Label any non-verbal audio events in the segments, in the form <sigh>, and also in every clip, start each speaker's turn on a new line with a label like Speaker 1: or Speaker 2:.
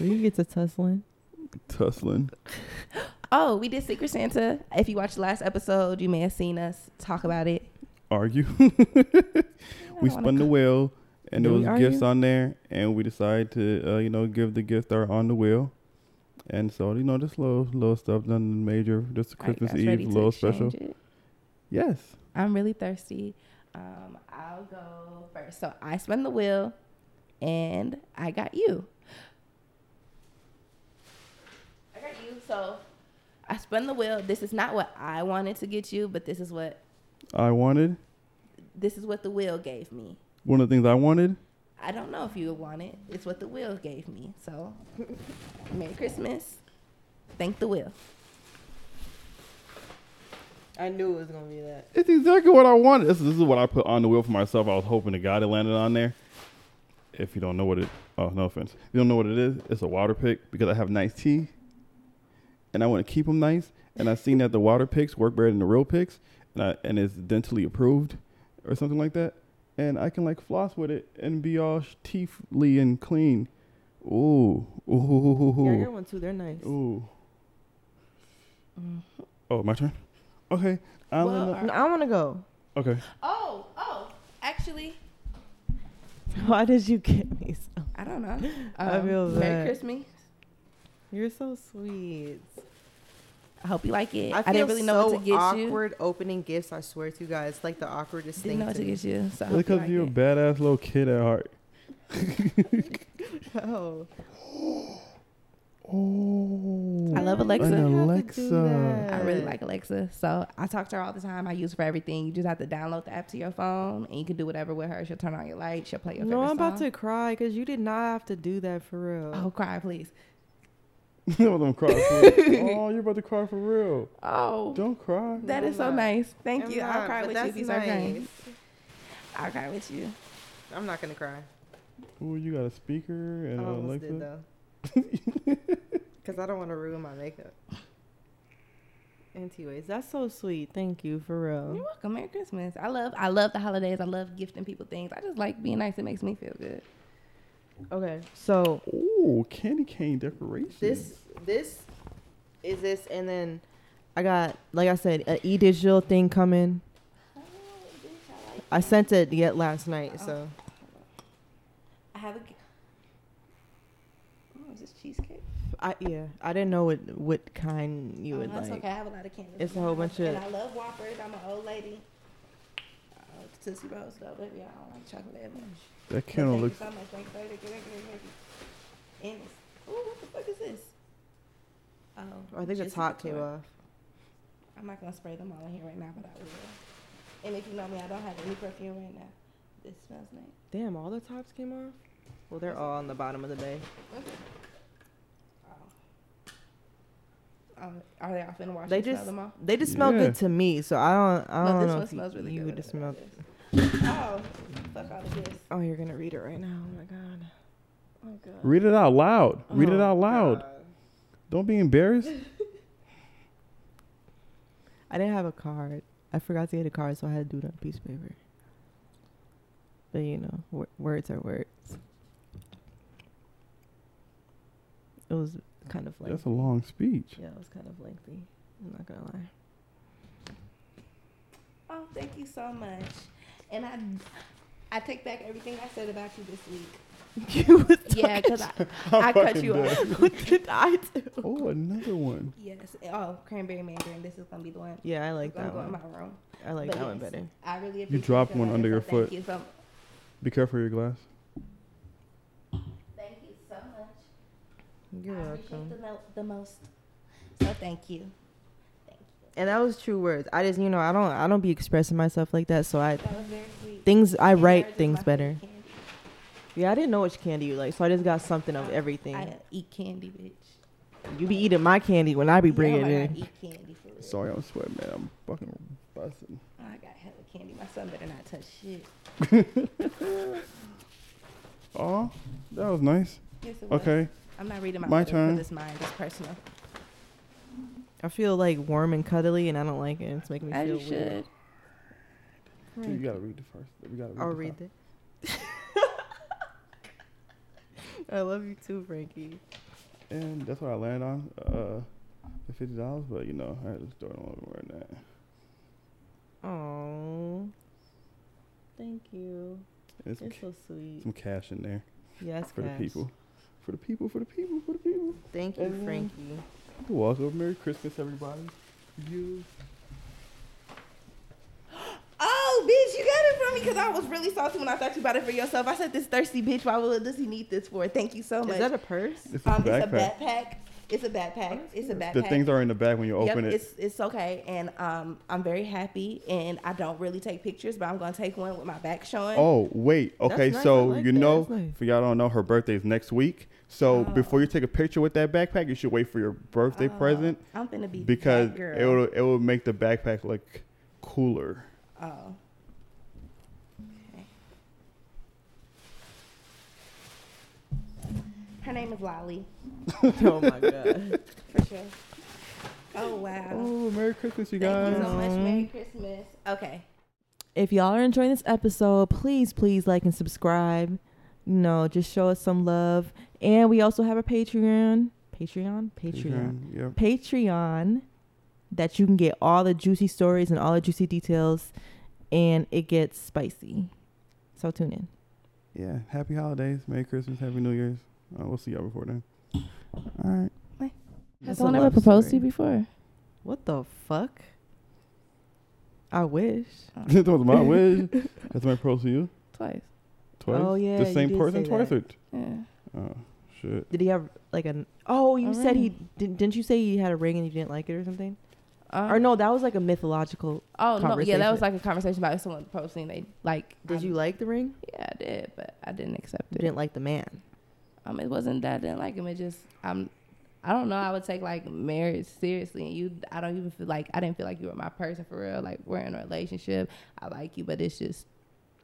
Speaker 1: We get to tussling.
Speaker 2: Tussling.
Speaker 3: Oh, we did Secret Santa. If you watched the last episode, you may have seen us talk about it.
Speaker 2: Argue. <laughs>
Speaker 3: I
Speaker 2: we spun the wheel, and there
Speaker 1: Did we
Speaker 2: was gifts on there, and we decided to, uh, you know, give the gifts that are on the wheel. And so, you know, just little little stuff, nothing major, just a Christmas
Speaker 3: guys
Speaker 2: Eve, a little special.
Speaker 3: it?
Speaker 2: Yes.
Speaker 3: I'm really thirsty. Um, I'll go first. So I spun the wheel, and I got you. I got you. So I spun the wheel. This is not what I wanted to get you, but this is what
Speaker 2: I wanted
Speaker 3: this is what the wheel gave me.
Speaker 2: one of the things I wanted.
Speaker 3: I don't know if you would want it. It's what the wheel gave me. So <laughs> Merry Christmas. Thank the wheel.
Speaker 1: I knew it was gonna be that.
Speaker 2: It's exactly what I wanted. This, this is what I put on the wheel for myself. I was hoping the guy that landed on there. If you don't know what it, oh no offense, if you don't know what it is, it's a water pick because I have nice teeth, and I want to keep them nice. And I've seen that the water picks work better than the real picks, and I, and it's dentally approved or something like that. And I can like floss with it and be all sh- teethly and clean. Ooh, ooh, ooh, ooh,
Speaker 1: Yeah, I
Speaker 2: ooh.
Speaker 1: got one too. They're nice.
Speaker 2: ooh. Mm. Oh, my turn. Okay, I'm
Speaker 3: Well,
Speaker 2: gonna-
Speaker 1: I want to go.
Speaker 2: okay.
Speaker 3: Oh, oh, actually,
Speaker 1: Why did you get me so?
Speaker 3: I don't know. <laughs>
Speaker 1: I feel um,
Speaker 3: Merry
Speaker 1: bad.
Speaker 3: Christmas.
Speaker 1: You're so sweet.
Speaker 3: I hope you like it. I,
Speaker 1: I, feel
Speaker 3: didn't really know
Speaker 1: so
Speaker 3: what to get you.
Speaker 1: awkward opening gifts. I swear to you guys, like the awkwardest
Speaker 3: Didn't
Speaker 1: thing.
Speaker 3: know what to
Speaker 1: me.
Speaker 3: get you. So I hope you
Speaker 2: Because
Speaker 3: like
Speaker 2: you're a badass little kid at heart. <laughs> <laughs>
Speaker 1: Oh,
Speaker 2: Oh.
Speaker 3: I love Alexa. I
Speaker 2: Alexa.
Speaker 3: I really like Alexa. So I talk to her all the time. I use her for everything. You just have to download the app to your phone and you can do whatever with her. She'll turn on your lights. She'll play your
Speaker 1: no,
Speaker 3: favorite No,
Speaker 1: I'm about
Speaker 3: song.
Speaker 1: to cry because you did not have to do that for real.
Speaker 3: Oh, cry, please. <laughs>
Speaker 2: Let them cry for real. <laughs> Oh, you're about to cry for real.
Speaker 3: Oh,
Speaker 2: Don't cry.
Speaker 3: that
Speaker 1: No,
Speaker 3: is so
Speaker 1: I'm not.
Speaker 3: nice. Thank
Speaker 1: I'm
Speaker 3: you. I'll cry with you if
Speaker 1: that's
Speaker 3: you start crying.
Speaker 1: nice.
Speaker 3: I'll cry with you.
Speaker 1: I'm not gonna cry.
Speaker 2: Ooh, you got a speaker and
Speaker 1: I
Speaker 2: an
Speaker 1: almost did
Speaker 2: Alexa.
Speaker 1: though. <laughs> Because I don't want to ruin my makeup. Anyways, that's so sweet. Thank you for real.
Speaker 3: You're welcome. Merry Christmas. I love I love the holidays. I love gifting people things. I just like being nice. It makes me feel good.
Speaker 1: Okay, so
Speaker 2: Ooh, candy cane decorations.
Speaker 1: this this is this, and then I got like I said, a e digital thing coming. I sent it yet last night, so
Speaker 3: I have a. g- Oh, is this cheesecake?
Speaker 1: I yeah I didn't know what what kind you
Speaker 3: oh,
Speaker 1: would
Speaker 3: that's
Speaker 1: like.
Speaker 3: okay. I have a lot of candy.
Speaker 1: It's a whole bunch of-
Speaker 3: And I love Whoppers. I'm an old lady. Uh, Tootsie Rolls though, baby. I don't like chocolate that much.
Speaker 2: That
Speaker 3: But
Speaker 2: candle
Speaker 3: thank
Speaker 2: looks.
Speaker 3: you so much. Thank you. Thank you. Thank you. And ooh, what the fuck is this? Oh,
Speaker 1: I think it's
Speaker 3: hot
Speaker 1: too.
Speaker 3: the uh.
Speaker 1: off.
Speaker 3: I'm not gonna spray them all in here right now, but I will. And if you know me, I don't have any perfume right now. This smells nice.
Speaker 1: Damn, all the tops came off. Well, they're all on the bottom of the bag.
Speaker 3: Oh. Oh, are they off in the wash?
Speaker 1: They
Speaker 3: and smell
Speaker 1: just
Speaker 3: them all?
Speaker 1: they just smell
Speaker 2: Yeah.
Speaker 1: good to me, so I don't I don't
Speaker 3: this
Speaker 1: know
Speaker 3: one
Speaker 1: if
Speaker 3: smells
Speaker 1: you,
Speaker 3: really
Speaker 1: you
Speaker 3: good.
Speaker 1: would just
Speaker 3: it
Speaker 1: smell.
Speaker 3: Like this. Oh, fuck all of this.
Speaker 1: Oh, you're gonna read it right now. Oh my god. Oh god.
Speaker 2: Read it out loud. Read it
Speaker 1: Oh,
Speaker 2: out loud.
Speaker 1: God.
Speaker 2: Don't be embarrassed. <laughs>
Speaker 1: I didn't have a card. I forgot to get a card, so I had to do it on a piece of paper. But you know, w- words are words. It was kind of like
Speaker 2: That's a long speech.
Speaker 1: Yeah, it was kind of lengthy. I'm not gonna lie.
Speaker 3: Oh, thank you so much. And I, I take back everything I said about you this week. <laughs>
Speaker 1: You was
Speaker 3: Yeah, because I, I cut you off. <laughs>
Speaker 1: what did I do?
Speaker 2: Oh, another one.
Speaker 3: Yes. Oh, cranberry mandarin. This is gonna be the one.
Speaker 1: Yeah, I like
Speaker 3: I'm
Speaker 1: that
Speaker 3: going in
Speaker 1: one.
Speaker 3: my room.
Speaker 1: I like
Speaker 3: But
Speaker 1: that one better.
Speaker 3: I really appreciate
Speaker 2: you
Speaker 3: dropped
Speaker 2: one under
Speaker 3: so
Speaker 2: your
Speaker 3: thank
Speaker 2: foot.
Speaker 3: You so,
Speaker 2: Be careful of your glass.
Speaker 3: thank you so much.
Speaker 1: You're
Speaker 3: I
Speaker 1: welcome.
Speaker 3: appreciate the, the most. So thank you. Thank you.
Speaker 1: And that was true words. I just, you know, I don't, I don't be expressing myself like that. So I,
Speaker 3: That was very sweet.
Speaker 1: things, I
Speaker 3: And
Speaker 1: write things better.
Speaker 3: candy.
Speaker 1: Yeah, I didn't know which candy you like, so I just got something of everything.
Speaker 3: I eat candy, bitch.
Speaker 1: you be eating my candy when I be
Speaker 3: Yeah,
Speaker 1: bringing
Speaker 3: oh my
Speaker 1: it
Speaker 3: God,
Speaker 1: in.
Speaker 3: eat candy for real.
Speaker 2: Sorry, I'm sweating, man. I'm fucking busting.
Speaker 3: Oh, I got hella candy. My son better not touch shit. <laughs>
Speaker 2: Oh, that was nice.
Speaker 3: Yes, it was.
Speaker 2: Okay.
Speaker 3: I'm not reading my,
Speaker 2: My turn.
Speaker 3: because it's mine. It's personal.
Speaker 1: I feel like warm and cuddly, and I don't like it. It's making me
Speaker 3: As
Speaker 1: feel
Speaker 3: you
Speaker 1: weird.
Speaker 3: should.
Speaker 2: You gotta read the first. We gotta read
Speaker 1: I'll
Speaker 2: the
Speaker 1: read it. <laughs> I love you too, Frankie.
Speaker 2: And that's what I landed on. Uh, the fifty dollars, but you know, I had to store it on wearing that.
Speaker 1: Oh, thank you.
Speaker 2: And some,
Speaker 1: It's so sweet.
Speaker 2: some cash in there
Speaker 1: Yes,
Speaker 2: for
Speaker 1: Cash.
Speaker 2: the people. For the people, for the people, for the people.
Speaker 1: Thank you,
Speaker 2: And then-
Speaker 1: Frankie.
Speaker 2: You're welcome. Merry Christmas, everybody. You.
Speaker 3: Oh, bitch, you got it from me because I was really salty when I thought you bought it for yourself. I said, "This thirsty bitch, why would does he need this for?" Thank you so much.
Speaker 1: Is that a purse?
Speaker 2: It's a
Speaker 3: um, it's a
Speaker 2: backpack.
Speaker 3: Backpack. It's a backpack. It's a backpack.
Speaker 2: The things are in the back when you
Speaker 3: Yep,
Speaker 2: open it.
Speaker 3: it's it's okay, and um, I'm very happy, and I don't really take pictures, but I'm gonna take one with my back showing.
Speaker 2: Oh wait, okay.
Speaker 1: nice,
Speaker 2: So
Speaker 1: like
Speaker 2: you
Speaker 1: that,
Speaker 2: know,
Speaker 1: that's nice.
Speaker 2: for y'all don't know, her birthday's next week. So
Speaker 3: Oh.
Speaker 2: before you take a picture with that backpack, you should wait for your birthday
Speaker 3: Oh,
Speaker 2: present
Speaker 3: I'm gonna be
Speaker 2: because
Speaker 3: that girl.
Speaker 2: it will it will make the backpack look cooler.
Speaker 3: Oh. Okay. Her name is Lolly, <laughs>
Speaker 1: oh my god.
Speaker 3: for sure. Oh wow.
Speaker 2: Oh, Merry Christmas, you
Speaker 3: Thank
Speaker 2: guys!
Speaker 3: you so much. Merry Christmas. Okay.
Speaker 1: If y'all are enjoying this episode, please, please like and subscribe. You know, just show us some love. And we also have a Patreon. Patreon? Patreon.
Speaker 2: Yep.
Speaker 1: Patreon that you can get all the juicy stories and all the juicy details and it gets spicy. So tune in.
Speaker 2: Yeah. Happy holidays, Merry Christmas, Happy New Year's. Uh, we'll see y'all before then. All right.
Speaker 3: Has
Speaker 1: That's
Speaker 3: someone ever
Speaker 1: love
Speaker 3: proposed to you before?
Speaker 1: What the fuck? I wish.
Speaker 2: that was <laughs> my wish. That's my pro to you.
Speaker 3: Twice.
Speaker 2: Twice.
Speaker 1: Oh, yeah,
Speaker 2: The same person twice.
Speaker 1: that.
Speaker 2: Or
Speaker 3: Yeah.
Speaker 2: oh shit.
Speaker 1: Did he have like an Oh, you
Speaker 3: A
Speaker 1: said he didn't didn't you say he had a ring and you didn't like it or something?
Speaker 3: Um,
Speaker 1: or no, that was like a mythological
Speaker 3: Oh no. Yeah, that was like a conversation about someone proposing. They like.
Speaker 1: Did
Speaker 3: I-
Speaker 1: you like the ring?
Speaker 3: Yeah, I did, but I didn't accept
Speaker 1: You
Speaker 3: it.
Speaker 1: didn't like the man.
Speaker 3: Um, it wasn't that I didn't like him. It just I'm. I don't know. I would take like marriage seriously, and you. I don't even feel like I didn't feel like you were my person for real. Like we're in a relationship. I like you, but it's just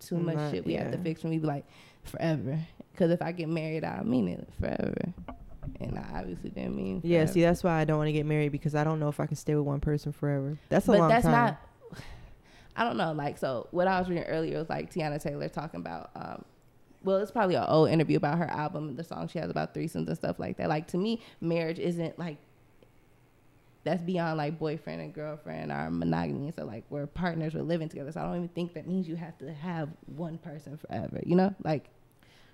Speaker 3: too much
Speaker 1: Not-
Speaker 3: shit we have to fix for me. to Be like forever. Because if I get married, I mean it forever. And I obviously didn't mean.
Speaker 1: Yeah, see that's why I don't want to get married because I don't know if I can stay with one person forever. That's a
Speaker 3: but
Speaker 1: long
Speaker 3: that's
Speaker 1: time.
Speaker 3: not. <sighs> I don't know. Like so, what I was reading earlier was like Teyana Taylor talking about. Um, well, it's probably an old interview about her album, and the song she has about threesomes and stuff like that. Like to me, marriage isn't like that's beyond like boyfriend and girlfriend or monogamy. So like we're partners, we're living together. So I don't even think that means you have to have one person forever. You know, like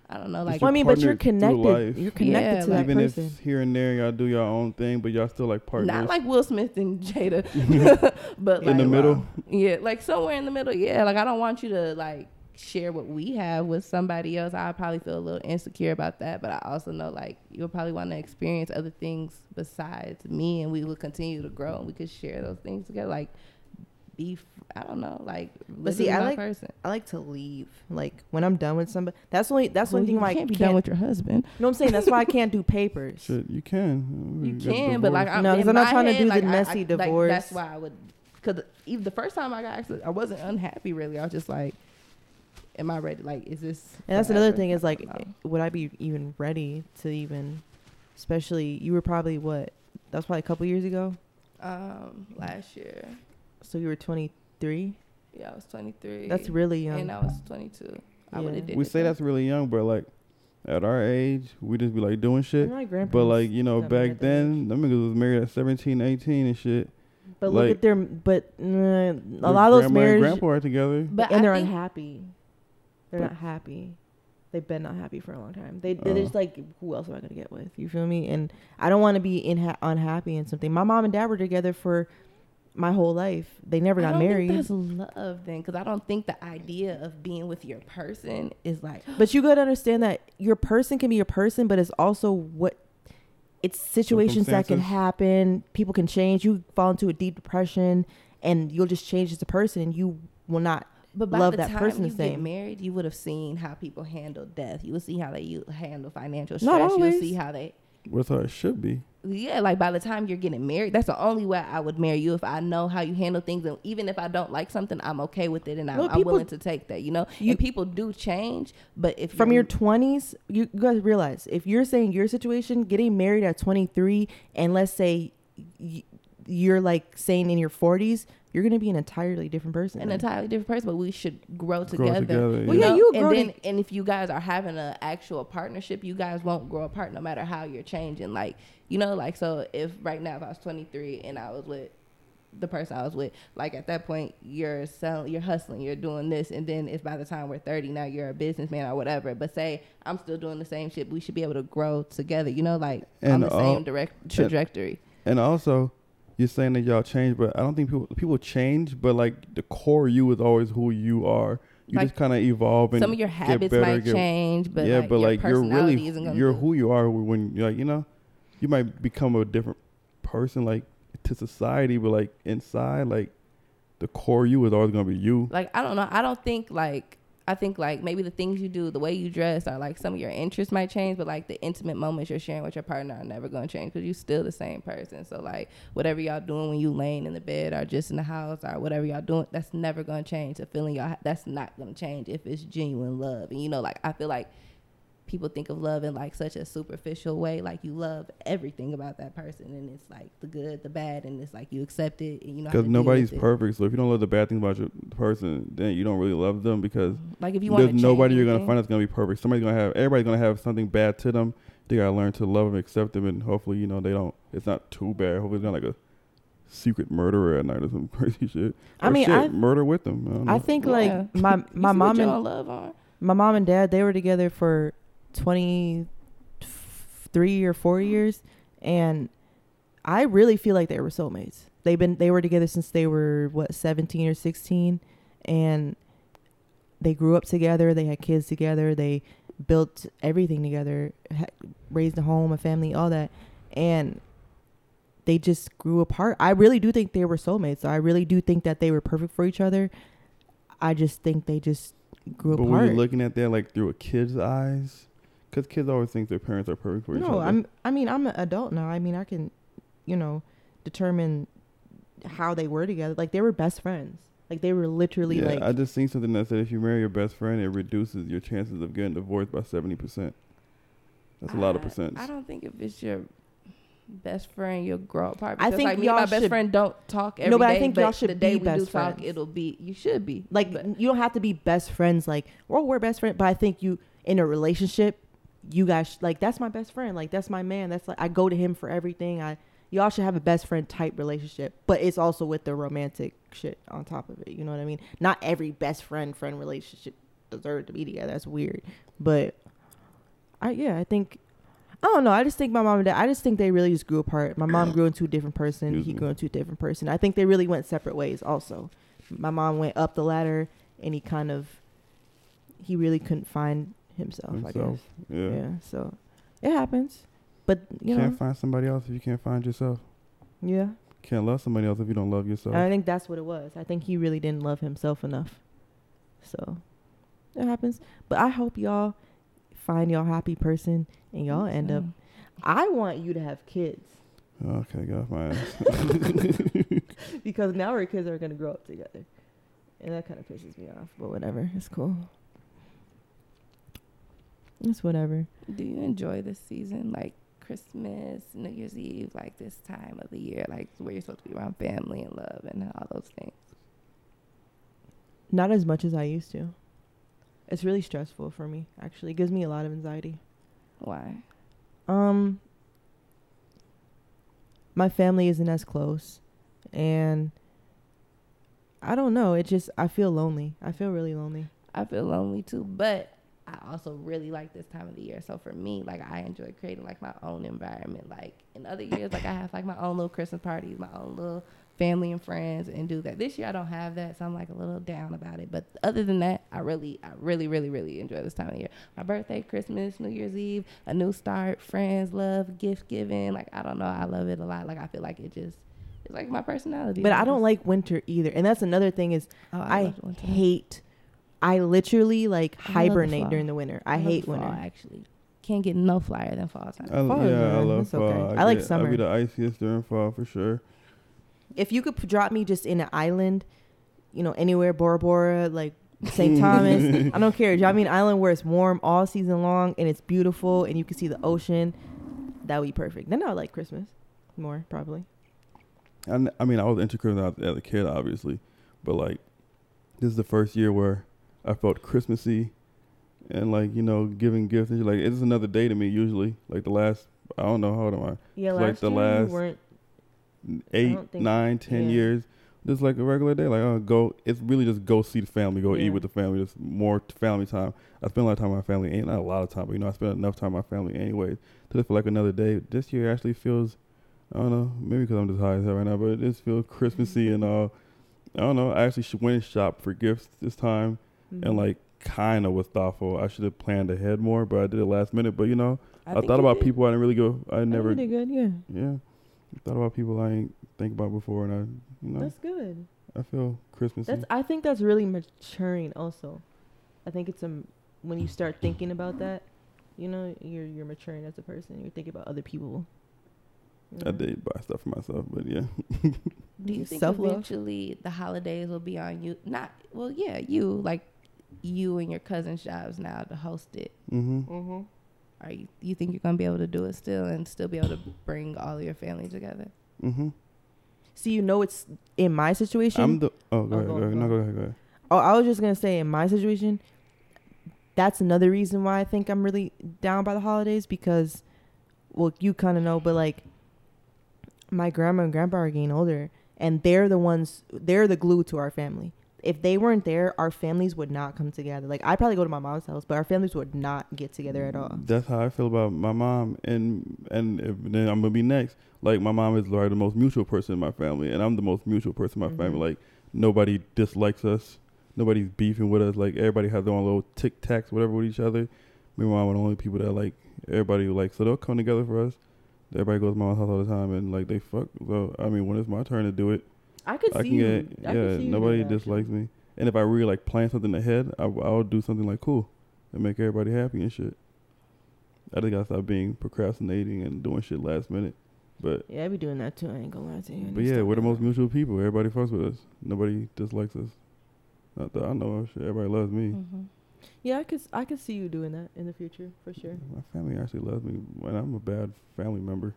Speaker 3: I don't know, like
Speaker 1: well, I mean, but you're connected.
Speaker 2: life.
Speaker 1: You're connected
Speaker 3: Yeah,
Speaker 1: to that
Speaker 2: Even
Speaker 1: person.
Speaker 2: if here and there y'all do your own thing, but y'all still like partners.
Speaker 3: not like Will Smith and Jada, <laughs> <laughs> but
Speaker 2: in
Speaker 3: like,
Speaker 2: the middle.
Speaker 3: Yeah, like somewhere in the middle. Yeah, like I don't want you to like share what we have with somebody else. I probably feel a little insecure about that, but I also know like you'll probably want to experience other things besides me, and we will continue to grow, and we could share those things together. Like be, I don't know, like.
Speaker 1: But see, I like-
Speaker 3: person.
Speaker 1: I like to leave. Like when I'm done with somebody. That's the only. That's the
Speaker 3: Well,
Speaker 1: only thing
Speaker 3: you
Speaker 1: why I
Speaker 3: can't
Speaker 1: can't.
Speaker 3: be done with your husband.
Speaker 1: no, I'm saying that's why I <laughs> can't do papers.
Speaker 2: Shit, you can.
Speaker 3: You
Speaker 2: get
Speaker 3: can, but like
Speaker 2: divorced.
Speaker 3: I'm,
Speaker 1: No, 'cause
Speaker 3: in
Speaker 1: I'm not
Speaker 3: my
Speaker 1: trying to do the
Speaker 3: like, I-
Speaker 1: messy
Speaker 3: I- like,
Speaker 1: divorce.
Speaker 3: that's why I would, because even the first time I got actually, I wasn't unhappy really. I was just like, am I ready? Like, is this?
Speaker 1: And that's another thing is like,
Speaker 3: No.
Speaker 1: would I be even ready to even, especially you were probably what? That was probably a couple years ago.
Speaker 3: Um, last year,
Speaker 1: So you were 23.
Speaker 3: yeah, I was 23.
Speaker 1: That's really young.
Speaker 3: and I was 22. I would
Speaker 1: Yeah.
Speaker 3: have did.
Speaker 2: we
Speaker 3: it
Speaker 2: say
Speaker 3: then.
Speaker 2: that's really young, but like at our age, we just be like doing shit.
Speaker 1: My
Speaker 2: But like you know, back then, them niggas was married at 17, 18 and shit.
Speaker 1: But look at their. But uh, a lot of those
Speaker 2: grandma and
Speaker 1: marriages,
Speaker 2: grandpa are together.
Speaker 3: But
Speaker 1: and
Speaker 3: I
Speaker 1: they're unhappy. They're
Speaker 2: But-
Speaker 1: not happy. They've been not happy for a long time. They they're
Speaker 2: Oh.
Speaker 1: just like, who else am I gonna get with? You feel me? And I don't want to be in ha- unhappy in something. My mom and dad were together for my whole life. They never got married.
Speaker 3: that's love then, because I don't think the idea of being with your person is like.
Speaker 1: But you gotta understand that your person can be your person, but it's also what it's situations that can happen. People can change. You fall into a deep depression, and you'll just change as a person, and you will not.
Speaker 3: But by
Speaker 1: love
Speaker 3: the
Speaker 1: that
Speaker 3: time
Speaker 1: person the
Speaker 3: you get
Speaker 1: same.
Speaker 3: married, you would have seen how people handle death. You would see how they you handle financial
Speaker 1: Not
Speaker 3: stress. You
Speaker 1: always.
Speaker 3: would see how they
Speaker 2: What's how it should be.
Speaker 3: yeah, like by the time you're getting married, that's the only way I would marry you if I know how you handle things, and even if I don't like something, I'm okay with it, and I'm,
Speaker 1: Well,
Speaker 3: I'm willing to take that. You know,
Speaker 1: You-
Speaker 3: and people do change, but if
Speaker 1: From your twenties, you, you guys realize if you're saying your situation, getting married at 23, and let's say y- you're like saying in your 40s, you're gonna be an entirely different person.
Speaker 3: an
Speaker 1: then.
Speaker 3: entirely different person, but we should grow
Speaker 2: Grow
Speaker 3: together.
Speaker 2: together,
Speaker 1: Well, yeah, you grow
Speaker 3: and then and if you guys are having an actual partnership, you guys won't grow apart no matter how you're changing. Like you know, like so if right now if I was 23 and I was with the person I was with, like at that point you're selling, you're hustling, you're doing this, and then if by the time we're 30 now you're a businessman or whatever. But say I'm still doing the same shit, we should be able to grow together. You know, like on
Speaker 2: And
Speaker 3: the
Speaker 2: all-
Speaker 3: same direct trajectory.
Speaker 2: And also, you're saying that y'all change, but I don't think people people change. But like the core you is always who you are. You
Speaker 3: Like,
Speaker 2: just kind of evolve and
Speaker 3: Some of your habits
Speaker 2: better,
Speaker 3: might
Speaker 2: get-
Speaker 3: change, but
Speaker 2: yeah,
Speaker 3: like,
Speaker 2: but
Speaker 3: your
Speaker 2: like you're
Speaker 3: personality
Speaker 2: really you're who you are when you're like you know, you might become a different person like to society, but like inside, like the core you is always gonna be you.
Speaker 3: like I don't know. I don't think like I think like maybe the things you do, the way you dress, or like some of your interests might change, but like the intimate moments you're sharing with your partner are never gonna change because you're still the same person. So like whatever y'all doing when you laying in the bed or just in the house or whatever y'all doing, that's never gonna change. The feeling y'all ha- that's not gonna change if it's genuine love. And you know, like I feel like people think of love in like such a superficial way. Like you love everything about that person, and it's like the good, the bad, and it's like you accept it, and you know
Speaker 2: Because nobody's perfect, so if you don't love the bad things about your person, then you don't really love them because mm-hmm.
Speaker 3: Like if you want
Speaker 2: there's nobody you're gonna find that's gonna be perfect. Somebody's gonna have everybody's gonna have something bad to them. They gotta learn to love them, accept them, and hopefully, you know, they don't. It's not too bad. Hopefully, it's not like a secret murderer at night or some <laughs> crazy shit.
Speaker 1: I
Speaker 2: Or
Speaker 1: mean,
Speaker 2: shit,
Speaker 1: I-
Speaker 2: murder with them. I, don't
Speaker 1: I think
Speaker 3: Yeah.
Speaker 1: like my <laughs> my mom and
Speaker 3: love on.
Speaker 1: my mom and dad they were together for 23 or 4 years and I really feel like they were soulmates. They've been they were together since they were what 17 or 16 and they grew up together, they had kids together, they built everything together, ha- raised a home, a family, all that. And they just grew apart. I really do think they were soulmates. So I really do think that they were perfect for each other. I just think they just grew
Speaker 2: But
Speaker 1: apart.
Speaker 2: when you're looking at that like through a kid's eyes, because kids always think their parents are perfect for each
Speaker 1: no,
Speaker 2: other.
Speaker 1: I'm. I mean, I'm an adult now. I mean, I can, you know, determine how they were together. Like they were best friends. Like they were literally
Speaker 2: yeah,
Speaker 1: like.
Speaker 2: I just seen something that said if you marry your best friend, it reduces your chances of getting divorced by seventy percent. That's a lot of
Speaker 3: I-
Speaker 2: percent.
Speaker 3: I don't think if it's your best friend, you'll grow apart.
Speaker 1: I think
Speaker 3: like me and
Speaker 1: y'all
Speaker 3: my best
Speaker 1: should-
Speaker 3: friend don't talk every
Speaker 1: No, but I
Speaker 3: day,
Speaker 1: think y'all should
Speaker 3: the day
Speaker 1: be
Speaker 3: we
Speaker 1: best
Speaker 3: do talk,
Speaker 1: friends.
Speaker 3: it'll be you should be
Speaker 1: like
Speaker 3: But-
Speaker 1: you don't have to be best friends. Like, well, we're best friends, but I think you in a relationship, you guys sh- like that's my best friend. Like that's my man. That's like I go to him for everything. I y'all should have a best friend type relationship, but it's also with the romantic shit on top of it. You know what I mean? Not every best friend friend relationship deserves to be together. That's weird, but I yeah I think. I don't know. I just think my mom and dad. I just think they really just grew apart. My mom grew into a different person.
Speaker 2: Excuse
Speaker 1: He grew into a different person. I think they really went separate ways. Also, my mom went up the ladder, and he kind of, he really couldn't find himself. I guess.
Speaker 2: yeah.
Speaker 1: Yeah. So, it happens. But you
Speaker 2: can't
Speaker 1: know,
Speaker 2: find somebody else if you can't find yourself.
Speaker 1: yeah.
Speaker 2: Can't love somebody else if you don't love yourself.
Speaker 1: I think that's what it was. I think he really didn't love himself enough. So, it happens. But I hope y'all find y'all happy person and y'all end up. I want you to have kids.
Speaker 2: okay, get off my ass. <laughs> <laughs>
Speaker 1: because now our kids are gonna grow up together, and that kind of pisses me off. But whatever, it's cool. It's whatever.
Speaker 3: Do you enjoy this season, like Christmas, New Year's Eve, like this time of the year, like where you're supposed to be around family and love and all those things?
Speaker 1: Not as much as I used to. It's really stressful for me. Actually, it gives me a lot of anxiety.
Speaker 3: Why?
Speaker 1: Um, my family isn't as close, and I don't know. It just I feel lonely. I feel really lonely.
Speaker 3: I feel lonely too, but I also really like this time of the year. So for me, like I enjoy creating like my own environment. Like in other years, like I have like my own little Christmas parties, my own little family and friends, and do that. This year I don't have that, so I'm like a little down about it. But other than that, I really, I really, really, really enjoy this time of year. My birthday, Christmas, New Year's Eve, a new start, friends, love, gift giving. Like I don't know, I love it a lot. Like I feel like it just. It's like my personality.
Speaker 1: But I don't like winter either, and that's another thing is
Speaker 3: Oh,
Speaker 1: I,
Speaker 3: winter.
Speaker 1: hate. I literally like
Speaker 3: I love the
Speaker 1: hibernate during the winter. I,
Speaker 3: love
Speaker 1: hate
Speaker 3: fall,
Speaker 1: winter.
Speaker 3: Actually, can't get no flyer than fall time.
Speaker 2: I,
Speaker 1: Fall
Speaker 2: yeah, I love fall.
Speaker 1: okay. I like
Speaker 2: get-
Speaker 1: summer.
Speaker 2: I be the iciest during fall for sure.
Speaker 1: If you could p- drop me just in an island, you know, anywhere, Bora Bora, like St. <laughs> Thomas, I don't care. Drop me an island where it's warm all season long and it's beautiful and you can see the ocean. That would be perfect. Then I would like Christmas more, probably.
Speaker 2: I, n- I mean, I was into Christmas as a kid, obviously, but like, this is the first year where I felt Christmassy, and like you know, giving gifts and like it's another day to me. Usually, like the last, I don't know how old am I?
Speaker 1: Yeah,
Speaker 2: It's like the last-
Speaker 1: weren't.
Speaker 2: Eight, nine, ten
Speaker 1: yeah.
Speaker 2: years. Just like a regular day, like oh, go. It's really just go see the family, go
Speaker 1: Yeah.
Speaker 2: eat with the family. Just more family time. I spend a lot of time with my family, ain't not a lot of time, but you know, I spend enough time with my family anyway. To just feel like another day. This year actually feels, I don't know, maybe because I'm just high as hell right now, but it just feels Christmassy and uh, I don't know. I actually went and shopped for gifts this time,
Speaker 1: Mhm.
Speaker 2: and like kind of was thoughtful. I should have planned ahead more, but I did it last minute. But you know, I,
Speaker 3: think
Speaker 2: thought about
Speaker 3: did.
Speaker 2: people I didn't really go. I never,
Speaker 1: you did good. Yeah,
Speaker 2: yeah, thought about people I ain't think about before, and I, you know,
Speaker 1: that's good.
Speaker 2: I feel Christmas.
Speaker 1: That's. I think that's really maturing. Also, I think it's a when you start thinking about that, you know, you're you're maturing as a person. You're thinking about other people. you
Speaker 2: I did buy stuff for myself, but yeah. <laughs>
Speaker 3: Do you think
Speaker 1: Self-love.
Speaker 3: eventually the holidays will be on you? Not well, yeah, you like you and your cousin's jobs now to host it.
Speaker 2: Mm-hmm.
Speaker 1: Mm-hmm.
Speaker 3: Are you you think you're gonna be able to do it still and still be able to bring all of your family together?
Speaker 2: Mm-hmm.
Speaker 1: See, you know, it's in my situation.
Speaker 2: I'm the. Oh, go
Speaker 1: Oh,
Speaker 2: ahead.
Speaker 1: go-
Speaker 2: Go ahead. No, go ahead. Go ahead.
Speaker 1: Oh, I was just gonna say in my situation, that's another reason why I think I'm really down by the holidays because, well, you kind of know, but like, my grandma and grandpa are getting older, and they're the ones, they're the glue to our family. If they weren't there, our families would not come together. Like, I'd probably go to my mom's house, but our families would not get together at all.
Speaker 2: That's how I feel about my mom, and and if, then I'm gonna be next. Like my mom is like the most mutual person in my family, and I'm the most mutual person in my
Speaker 1: Mhm.
Speaker 2: family. Like nobody dislikes us, nobody's beefing with us. Like everybody has their own little tic tacs, whatever, with each other. Me and my mom are the only people that like everybody like, so they'll come together for us. Everybody goes to my mom's house all the time, and like they fuck. So I mean, when it's my turn to do it,
Speaker 1: I could
Speaker 2: I
Speaker 1: see
Speaker 2: can
Speaker 1: you.
Speaker 2: get
Speaker 1: I could
Speaker 2: yeah.
Speaker 1: see you
Speaker 2: Nobody
Speaker 1: that,
Speaker 2: dislikes me, and if I really like plan something ahead, I, I'll do something like cool and make everybody happy and shit. I think I stop being procrastinating and doing shit last minute. But
Speaker 1: Yeah, I be doing that too. I ain't gonna lie to you.
Speaker 2: But yeah, we're the most mutual people. Everybody fucks with us. Nobody dislikes us. Not that I know of. Shit, everybody loves me.
Speaker 3: Mm-hmm.
Speaker 1: Yeah, I could. I could see you doing that in the future for sure.
Speaker 2: My family actually loves me, and I'm a bad family member.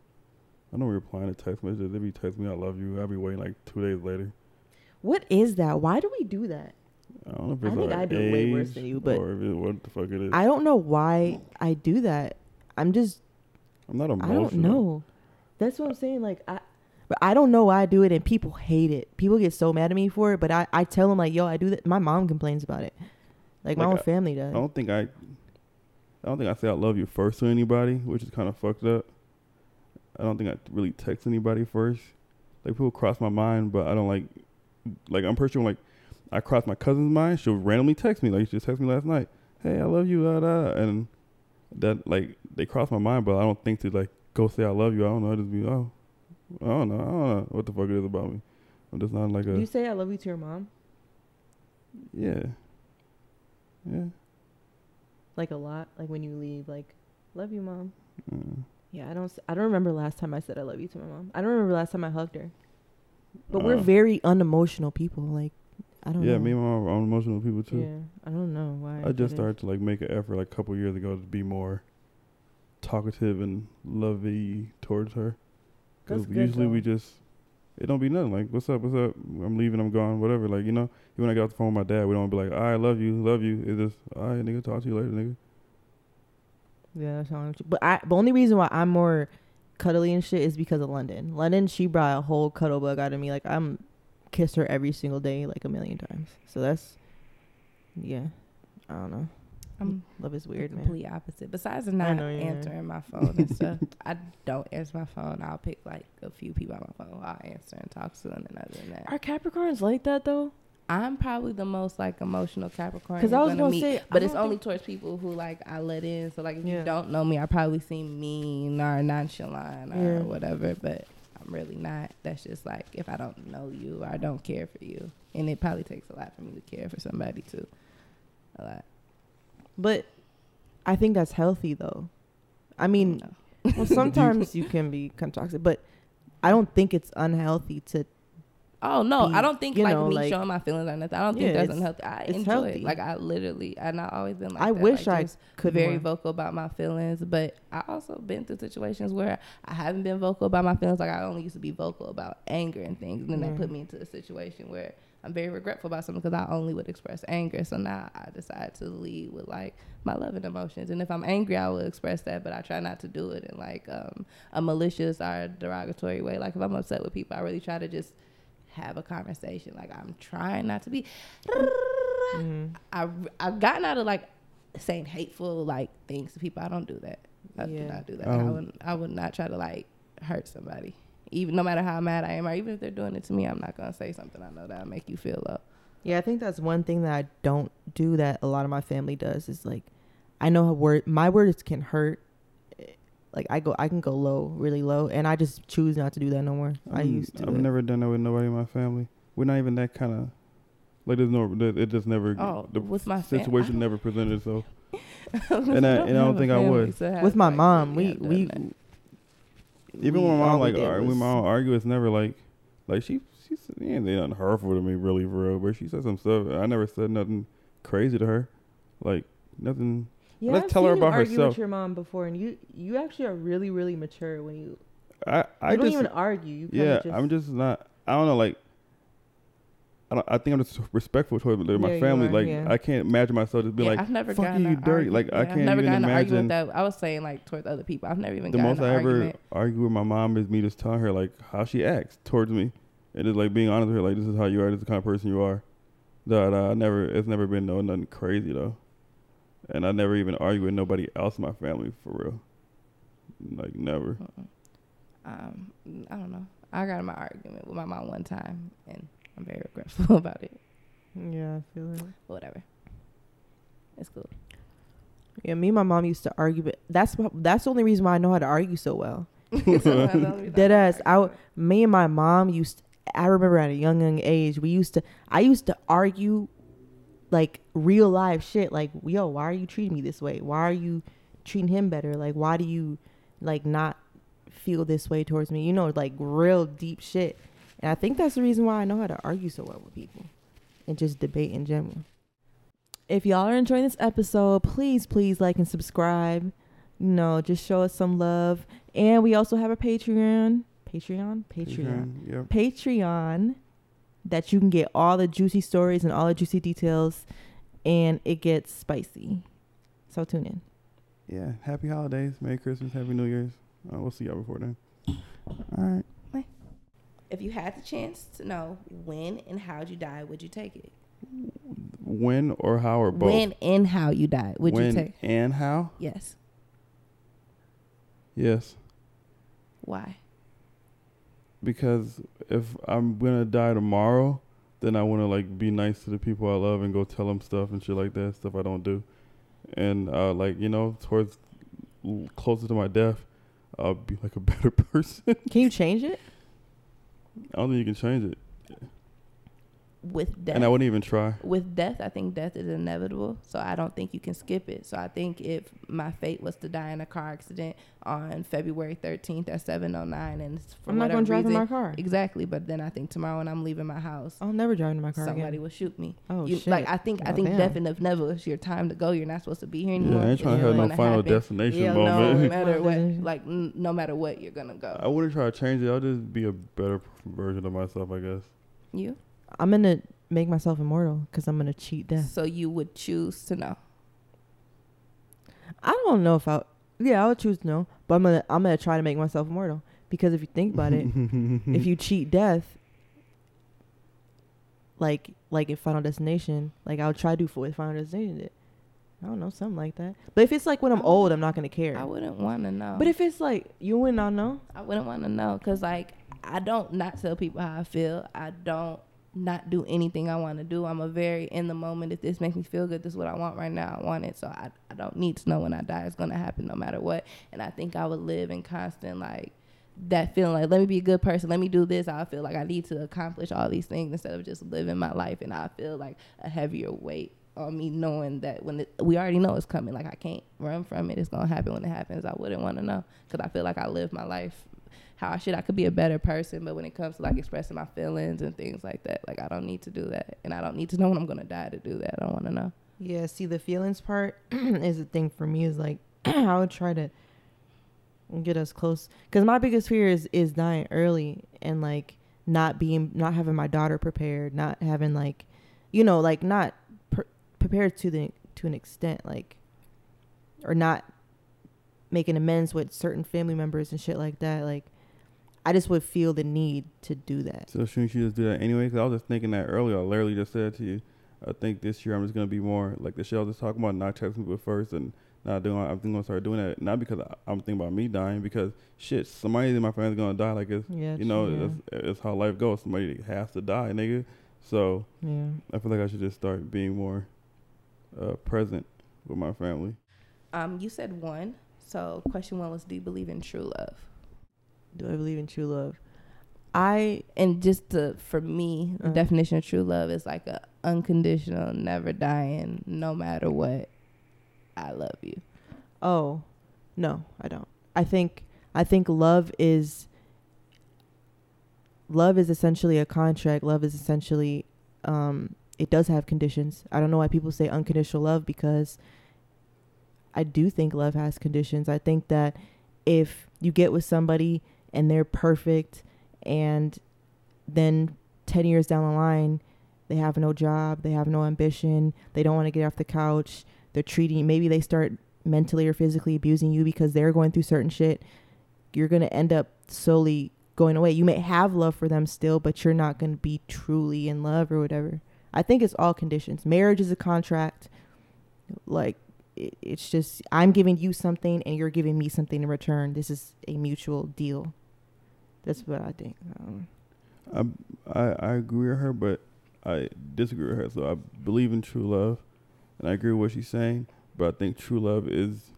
Speaker 2: I don't replying to text messages. They be texting me, "I love you." I'll be waiting like two days later.
Speaker 1: What is that? Why do we do that?
Speaker 2: I don't know if
Speaker 1: I think
Speaker 2: our
Speaker 1: I do way worse than you, but
Speaker 2: or if it, what the fuck it is.
Speaker 1: I don't know why I do that. I'm just
Speaker 2: I'm not emotional.
Speaker 1: I don't know. That's what I'm saying. Like I, but I don't know why I do it, and people hate it. People get so mad at me for it. But I, I tell them like, yo, I do that. My mom complains about it. Like, my
Speaker 2: Like,
Speaker 1: own
Speaker 2: I-
Speaker 1: family does.
Speaker 2: I don't think I. I don't think I say I love you first to anybody, which is kind of fucked up. I don't think I really text anybody first. Like people cross my mind, but I don't like. Like I'm pretty sure like I cross my cousin's mind, she'll randomly text me. Like she just texted me last night. Hey, I love you, da, da. and that like they cross my mind, but I don't think to like go say I love you. I don't know. I just be oh, I don't know. I don't know what the fuck it is about me. I'm just not like a
Speaker 1: you say I love you to your mom
Speaker 2: yeah, yeah.
Speaker 1: like a lot? Like when you leave, like, love you, mom.
Speaker 2: Uh,
Speaker 1: Yeah, I don't. I don't remember last time I said I love you to my mom. I don't remember last time I hugged her. But we're
Speaker 2: uh,
Speaker 1: very unemotional people. Like, I don't
Speaker 2: Yeah,
Speaker 1: know.
Speaker 2: me and my mom are emotional people too.
Speaker 1: Yeah, I don't know why.
Speaker 2: I
Speaker 1: that
Speaker 2: just started to like make an effort like a couple years ago to be more talkative and lovey towards her. Because usually we just it don't be nothing like what's up, what's up, I'm leaving, I'm gone, whatever. Like you know, even when I get off the phone with my dad, we don't be like, I love you, love you. It's just, all right, nigga, talk to you later, nigga.
Speaker 1: Yeah, that's how I'm. But I, the only reason why I'm more cuddly and shit is because of London. London, she brought a whole cuddle bug out of me. Like I'm kiss her every single day, like a million times. So that's, yeah, I don't know.
Speaker 3: I'm
Speaker 1: Love is
Speaker 3: the
Speaker 1: weird, man.
Speaker 3: complete opposite. Besides of not
Speaker 1: know you are.
Speaker 3: answering my phone and <laughs> stuff, I don't answer my phone. I'll pick like a few people on my phone. I'll answer and talk to them, and other than that,
Speaker 1: Are Capricorns like that though?
Speaker 3: I'm probably the most like emotional Capricorn.
Speaker 1: 'Cause
Speaker 3: you're
Speaker 1: I was gonna
Speaker 3: meet,
Speaker 1: say, I
Speaker 3: but it's only
Speaker 1: think-
Speaker 3: towards people who like I let in. So like if
Speaker 1: Yeah.
Speaker 3: you don't know me, I probably seem mean or nonchalant or
Speaker 1: Yeah.
Speaker 3: whatever. But I'm really not. That's just like if I don't know you or I don't care for you, and it probably takes a lot for me to care for somebody too. A lot.
Speaker 1: But I think that's healthy though. I mean,
Speaker 3: No.
Speaker 1: well, sometimes <laughs> you can be kind of toxic, but I don't think it's unhealthy to
Speaker 3: Oh no,
Speaker 1: be,
Speaker 3: I don't think like
Speaker 1: know,
Speaker 3: me
Speaker 1: like-
Speaker 3: showing my feelings or nothing. I don't think
Speaker 1: Yeah,
Speaker 3: that's unhealthy. I enjoy
Speaker 1: healthy.
Speaker 3: it. Like I literally, and I always been like.
Speaker 1: I
Speaker 3: that,
Speaker 1: wish
Speaker 3: like,
Speaker 1: I could
Speaker 3: very
Speaker 1: more.
Speaker 3: vocal about my feelings, but I also been through situations where I haven't been vocal about my feelings. Like I only used to be vocal about anger and things, and then
Speaker 1: Yeah.
Speaker 3: that put me into a situation where I'm very regretful about something because I only would express anger. So now I decide to lead with like my love and emotions, and if I'm angry, I will express that, but I try not to do it in like um, a malicious or derogatory way. Like if I'm upset with people, I really try to just have a conversation. Like I'm trying not to be.
Speaker 1: Mhm.
Speaker 3: I I've gotten out of like saying hateful like things to people. I don't do that. I do not do that. I
Speaker 2: Um,
Speaker 3: would I would not try to like hurt somebody. Even no matter how mad I am, or even if they're doing it to me, I'm not gonna say something I know that'll make you feel low.
Speaker 1: Yeah, I think that's one thing that I don't do that a lot of my family does is like I know how word my words can hurt. Like I go I can go low, really low, and I just choose not to do that no more. I
Speaker 2: I'm-
Speaker 1: used to.
Speaker 2: I've
Speaker 1: it.
Speaker 2: never done that with nobody in my family. We're not even that kind of. Like there's no, it just never.
Speaker 3: Oh,
Speaker 2: the
Speaker 3: with my fam-
Speaker 2: situation never presented itself. <laughs>
Speaker 3: and
Speaker 2: I- and I don't think I would.
Speaker 1: With my mom, we we
Speaker 2: Even
Speaker 1: we-
Speaker 2: when my mom like
Speaker 1: did
Speaker 2: ar- when my mom argue, it's never like, like she she said, yeah, they nothing hurtful to me really for real. But she said some stuff. I never said nothing crazy to her, like nothing.
Speaker 1: Yeah,
Speaker 2: Let's
Speaker 1: I've
Speaker 2: tell her
Speaker 1: seen you
Speaker 2: about
Speaker 1: argue
Speaker 2: herself.
Speaker 1: with your mom before, and you you actually are really really mature when you.
Speaker 2: I I
Speaker 1: you don't
Speaker 2: just
Speaker 1: even argue. You
Speaker 2: yeah.
Speaker 1: just,
Speaker 2: I'm just not. I don't know. Like I don't. I think I'm just respectful toward my
Speaker 1: Yeah,
Speaker 2: family.
Speaker 1: are,
Speaker 2: like
Speaker 1: yeah.
Speaker 2: I can't imagine myself just being
Speaker 3: yeah,
Speaker 2: like
Speaker 3: I've never
Speaker 2: fuck you, you dirty.
Speaker 3: argue-
Speaker 2: Like, I can't
Speaker 3: I've never
Speaker 2: even
Speaker 3: gotten an
Speaker 2: imagine-
Speaker 3: with that. I was saying like towards other people. I've never even
Speaker 2: the most
Speaker 3: an
Speaker 2: I ever
Speaker 3: argument.
Speaker 2: argue with my mom is me just telling her like how she acts towards me, and just like being honest with her like this is how you are, this is the kind of person you are. That I never, it's never been no nothing crazy though, and I never even argue with nobody else in my family for real. Like never.
Speaker 3: Mm-mm. Um, I don't know. I got in my argument with my mom one time, and I'm very regretful <laughs> about it.
Speaker 1: Yeah, I feel it.
Speaker 3: But whatever. It's cool.
Speaker 1: Yeah, me and my mom used to argue, but that's that's the only reason why I know how to argue so well. <laughs> <laughs> Dead ass. I w- me and my mom used. I remember at a young young age, we used to. I used to argue, like real life shit. Like, yo, why are you treating me this way? Why are you treating him better? Like, why do you like not feel this way towards me? You know, like real deep shit. And I think that's the reason why I know how to argue so well with people, and just debate in general. If y'all are enjoying this episode, please, please like and subscribe. You know, just show us some love. And we also have a Patreon. Patreon? Patreon.
Speaker 2: Yep.
Speaker 1: Patreon that you can get all the juicy stories and all the juicy details and it gets spicy. So tune in.
Speaker 2: Yeah. Happy holidays. Merry Christmas. Happy New Year's. Uh, we'll see y'all before then. All right.
Speaker 3: If you had the chance to know when and how'd you die, would you take it?
Speaker 2: When or how or both?
Speaker 3: When and how you died, would
Speaker 2: when
Speaker 3: you take?
Speaker 2: When and how?
Speaker 3: Yes.
Speaker 2: Yes.
Speaker 3: Why?
Speaker 2: Because if I'm gonna die tomorrow, then I want to like be nice to the people I love and go tell them stuff and shit like that, stuff I don't do, and uh, like you know, towards closer to my death, I'll be like a <laughs> better person.
Speaker 1: Can you change it?
Speaker 2: I don't think you can change it,
Speaker 3: With death.
Speaker 2: and I wouldn't even try.
Speaker 3: with death, I think death is inevitable. So I don't think you can skip it. So I think if my fate was to die in a car accident on February 13th at 7:09, and it's for
Speaker 1: I'm not going to drive in my car.
Speaker 3: exactly. But then I think tomorrow when I'm leaving my house,
Speaker 1: I'll never drive in my car again.
Speaker 3: somebody
Speaker 1: again.
Speaker 3: will shoot me.
Speaker 1: Oh,
Speaker 3: You-
Speaker 1: shit.
Speaker 3: Like I think I
Speaker 1: Oh,
Speaker 3: think
Speaker 1: damn.
Speaker 3: death and never it's your time to go. You're not supposed to be here anymore.
Speaker 2: Yeah, I ain't trying to have no final
Speaker 3: happen.
Speaker 2: destination
Speaker 1: Yeah,
Speaker 3: No
Speaker 2: moment.
Speaker 3: matter what, like n- no matter what, you're gonna go.
Speaker 2: I wouldn't try to change it. I'll just be a better version of myself, I guess.
Speaker 3: You.
Speaker 1: I'm going to make myself immortal because I'm going to cheat death.
Speaker 3: So you would choose to know.
Speaker 1: I don't know if I. Yeah, I would choose no, but I'm gonna I'm gonna try to make myself immortal because if you think about it, <laughs> if you cheat death, like like in Final Destination, like I'll try to do for what Final Destination did. I don't know, something like that. But if it's like when I'm old, I'm not gonna care.
Speaker 3: I wouldn't want to know.
Speaker 1: But if it's like you would not know,
Speaker 3: I wouldn't want to know because like I don't not tell people how I feel. I don't not do anything I want to do. I'm a very in the moment. If this makes me feel good, this is what I want right now. I want it. So I, I don't need to know when I die. It's gonna happen no matter what. And I think I would live in constant like that feeling like let me be a good person. Let me do this. I feel like I need to accomplish all these things instead of just living my life. And I feel like a heavier weight on me knowing that when it, we already know it's coming. Like I can't run from it. It's gonna happen when it happens. I wouldn't want to know because I feel like I live my life how I should I could be a better person, but when it comes to like expressing my feelings and things like that, like I don't need to do that, and I don't need to know when I'm gonna die to do that. I don't want to know.
Speaker 1: Yeah, see the feelings part <clears throat> is the thing for me is like <clears throat> I would try to get us close cuz my biggest fear is is dying early and like not being not having my daughter prepared, not having like you know, like not pre- prepared to the to an extent like or not making amends with certain family members and shit like that like I just would feel the need to do that.
Speaker 2: So shouldn't you just do that anyway? Because I was just thinking that earlier. I literally just said to you, I think this year I'm just gonna be more like the shit I was just talking about, not texting people first and not doing. I'm gonna start doing that not because I, I'm thinking about me dying, because shit, somebody in my family's gonna die. Like it's
Speaker 1: Yeah.
Speaker 2: you know,
Speaker 1: yeah.
Speaker 2: it's, it's how life goes. Somebody has to die, nigga. So
Speaker 1: yeah.
Speaker 2: I feel like I should just start being more uh, present with my family.
Speaker 3: Um, you said one. So question one was, do you believe in true love?
Speaker 1: Do I believe in true love? I
Speaker 3: And just to, for me, the
Speaker 1: Uh.
Speaker 3: definition of true love is like a unconditional, never dying, no matter what. I love you.
Speaker 1: Oh, no, I don't. I think I think love is love is essentially a contract. Love is essentially um it does have conditions. I don't know why people say unconditional love because I do think love has conditions. I think that if you get with somebody and they're perfect and then 10 years down the line they have no job, they have no ambition, they don't want to get off the couch, they're treating maybe they start mentally or physically abusing you because they're going through certain shit, you're going to end up slowly going away. You may have love for them still, but you're not going to be truly in love or whatever. I think it's all conditions. Marriage is a contract. Like it, it's just I'm giving you something and you're giving me something in return. This is a mutual deal. That's what I think. Um,
Speaker 2: I, I I agree with her, but I disagree with her. So I believe in true love, and I agree with what she's saying. But I think true love is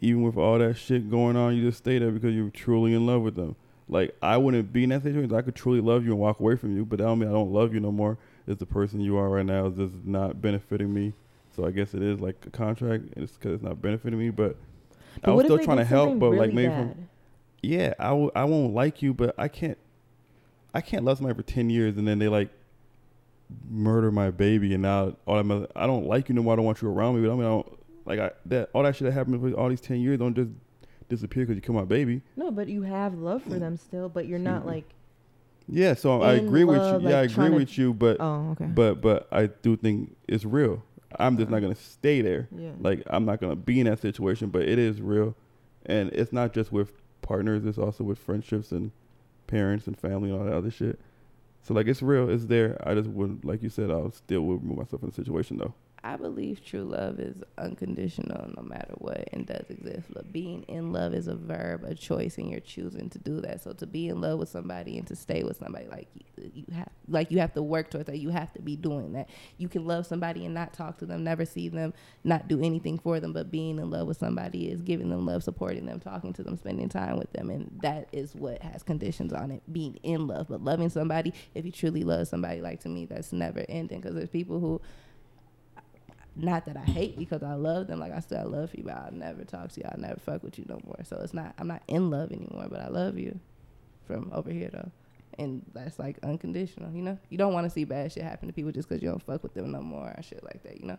Speaker 2: even with all that shit going on, you just stay there because you're truly in love with them. Like I wouldn't be in that situation. I could truly love you and walk away from you, but that don't mean I don't love you no more. It's the person you are right now is just not benefiting me. So I guess it is like a contract. It's because it's not benefiting me, but, I
Speaker 1: but
Speaker 2: was still trying to help. But like
Speaker 1: really
Speaker 2: maybe from
Speaker 1: bad?
Speaker 2: Yeah, I w- I won't like you, but I can't I can't love somebody for ten years and then they like murder my baby and now all that mother- I don't like you no more. I don't want you around me. But I mean, I don't like I that all that shit that happened for all these ten years don't just disappear because you kill my baby.
Speaker 1: No, but you have love for mm. them still, but you're not like
Speaker 2: Yeah, so I agree with
Speaker 1: love,
Speaker 2: you. Yeah,
Speaker 1: like,
Speaker 2: I agree with you, but
Speaker 1: oh okay.
Speaker 2: but but I do think it's real. I'm just uh-huh. not gonna stay there.
Speaker 1: yeah.
Speaker 2: Like I'm not gonna be in that situation, but it is real, and it's not just with partners. It's also with friendships and parents and family and all that other shit. So like it's real. It's there. I just would, like you said, I would still would remove myself from the situation though.
Speaker 3: I believe true love is unconditional no matter what and does exist. But being in love is a verb, a choice, and you're choosing to do that. So to be in love with somebody and to stay with somebody, like you, you have, like you have to work towards that. You have to be doing that. You can love somebody and not talk to them, never see them, not do anything for them. But being in love with somebody is giving them love, supporting them, talking to them, spending time with them, and that is what has conditions on it. Being in love, but loving somebody, if you truly love somebody, like to me, that's never ending. Because there's people who not that I hate because I love them. Like I said, I love you, but I'll never talk to you. I'll never fuck with you no more. So it's not. I'm not in love anymore, but I love you from over here though, and that's like unconditional. You know, you don't want to see bad shit happen to people just because you don't fuck with them no more or shit like that. You know.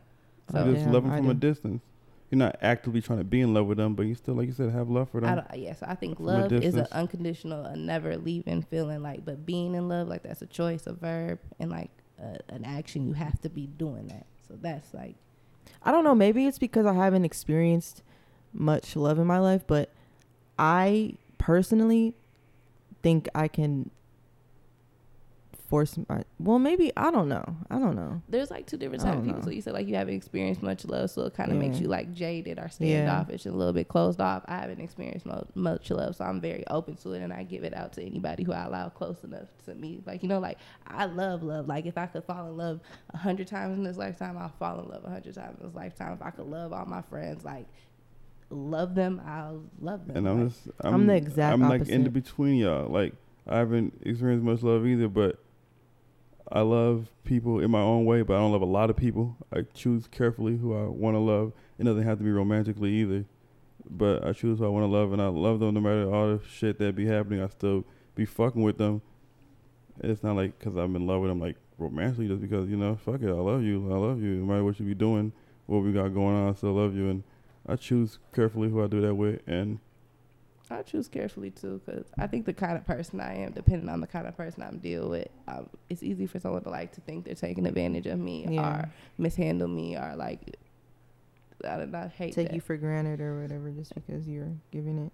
Speaker 2: You
Speaker 1: Oh,
Speaker 2: just
Speaker 1: damn,
Speaker 2: love them
Speaker 1: I
Speaker 2: from a distance. You're not actively trying to be in love with them, but you still, like you said, have love for them.
Speaker 3: don't, yeah, so I think
Speaker 2: From a
Speaker 3: love is an unconditional, a never leaving feeling. Like, but being in love, like that's a choice, a verb, and like a, an action. You have to be doing that. So that's like
Speaker 1: I don't know. Maybe it's because I haven't experienced much love in my life, but I personally think I can force my. Uh, well, maybe I don't know. I don't know.
Speaker 3: there's like two different types of people.
Speaker 1: know.
Speaker 3: So you said like you haven't experienced much love, so it kind of makes you like jaded or
Speaker 1: Yeah.
Speaker 3: standoffish and a little bit closed off. I haven't experienced mo- much love, so I'm very open to it, and I give it out to anybody who I allow close enough to me. Like you know, like I love love. Like if I could fall in love a hundred times in this lifetime, I'll fall in love a hundred times in this lifetime. If I could love all my friends, like love them, I'll love them.
Speaker 2: and I'm
Speaker 3: Like,
Speaker 2: just, I'm,
Speaker 1: I'm the exact
Speaker 2: I'm like in
Speaker 1: opposite.
Speaker 2: between y'all. Like I haven't experienced much love either, but I love people in my own way. But I don't love a lot of people. I choose carefully who I want to love. It doesn't have to be romantically either. but I choose who I want to love, and I love them no matter all the shit that be happening. I still be fucking with them. It's not like because I'm in love with them, like romantically, just because you know, fuck it, I love you, I love you. No matter what you be doing, what we got going on, I still love you, and I choose carefully who I do that with, and
Speaker 3: I choose carefully too, because I think the kind of person I am, depending on the kind of person I'm dealing with, um, it's easy for someone to like to think they're taking advantage of me
Speaker 1: Yeah.
Speaker 3: or mishandle me or like I don't know, hate
Speaker 1: Take
Speaker 3: that.
Speaker 1: you for granted or whatever just because you're giving it.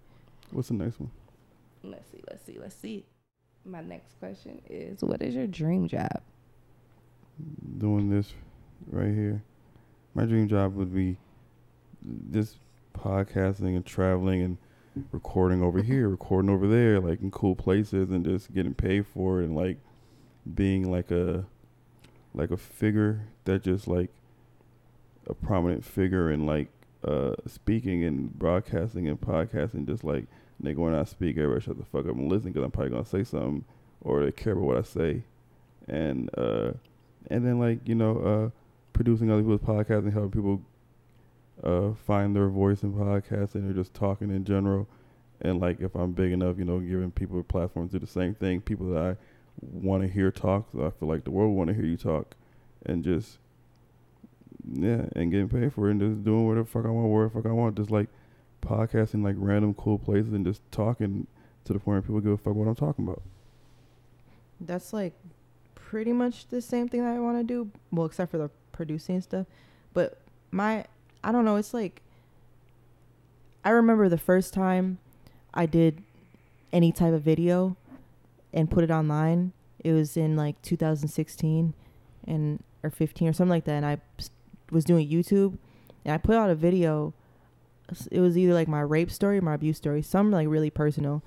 Speaker 2: what's the next one?
Speaker 3: Let's see, let's see, let's see. My next question is, what is your dream job?
Speaker 2: Doing this right here. My dream job would be just podcasting and traveling and recording over here, recording over there, like in cool places, and just getting paid for it, and like being like a like a figure that just like a prominent figure in like uh speaking and broadcasting and podcasting, just like nigga when I speak, everybody shut the fuck up and listen because I'm probably gonna say something or they care about what I say, and uh and then like you know uh producing other people's podcasts and helping people uh find their voice in podcasting or just talking in general and like if i'm big enough you know giving people a platform to do the same thing people that i want to hear talk so i feel like the world want to hear you talk and just yeah and getting paid for it and just doing whatever the fuck i want the fuck i want just like podcasting like random cool places and just talking to the point where people give a fuck what i'm talking about
Speaker 1: That's like pretty much the same thing that I want to do. Well, except for the producing stuff. But my, I don't know. It's like, I remember the first time I did any type of video and put it online. It was in like 2016 and or 15 or something like that. And I was doing YouTube and I put out a video. It was either like my rape story or my abuse story, some like really personal.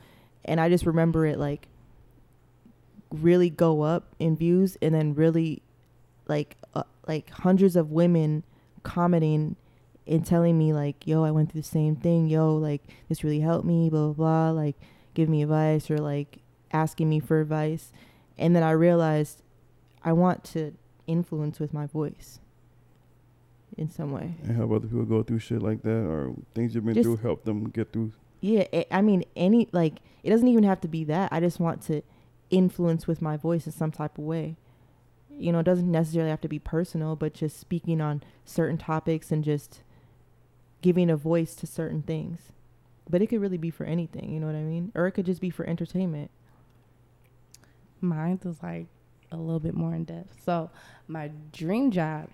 Speaker 1: And I just remember it like really go up in views and then really like uh, like hundreds of women commenting and telling me like yo i went through the same thing. Yo like this really helped me blah blah blah like give me advice or like asking me for advice. And then i realized i want to influence with my voice in some way.
Speaker 2: And help other people go through shit like that or things you've been
Speaker 1: Just-
Speaker 2: through help them get through.
Speaker 1: Yeah i i mean any like it doesn't even have to be that. I just want to influence with my voice in some type of way. You know it doesn't necessarily have to be personal but just speaking on certain topics and just giving a voice to certain things. But it could really be for anything you know what i mean? Or it could just be for entertainment.
Speaker 3: Mine was like a little bit more in depth. So my dream job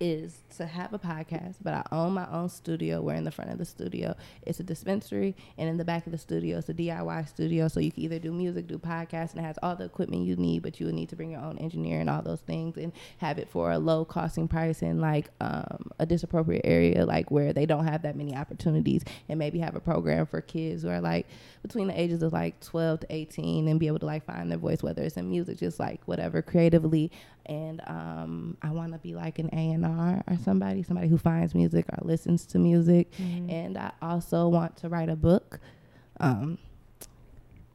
Speaker 3: is to have a podcast, but I own my own studio. We're in the front of the studio. It's a dispensary, and in the back of the studio, it's a DIY studio. So you can either do music, do podcasts, and it has all the equipment you need, but you would need to bring your own engineer and all those things, and have it for a low costing price in like um, a disappropriate area, like where they don't have that many opportunities, and maybe have a program for kids who are like between the ages of like 12 to 18 and be able to like find their voice whether it's in music just like whatever creatively and um, i want to be like an a&r or somebody somebody who finds music or listens to music. And i also want to write a book. Um,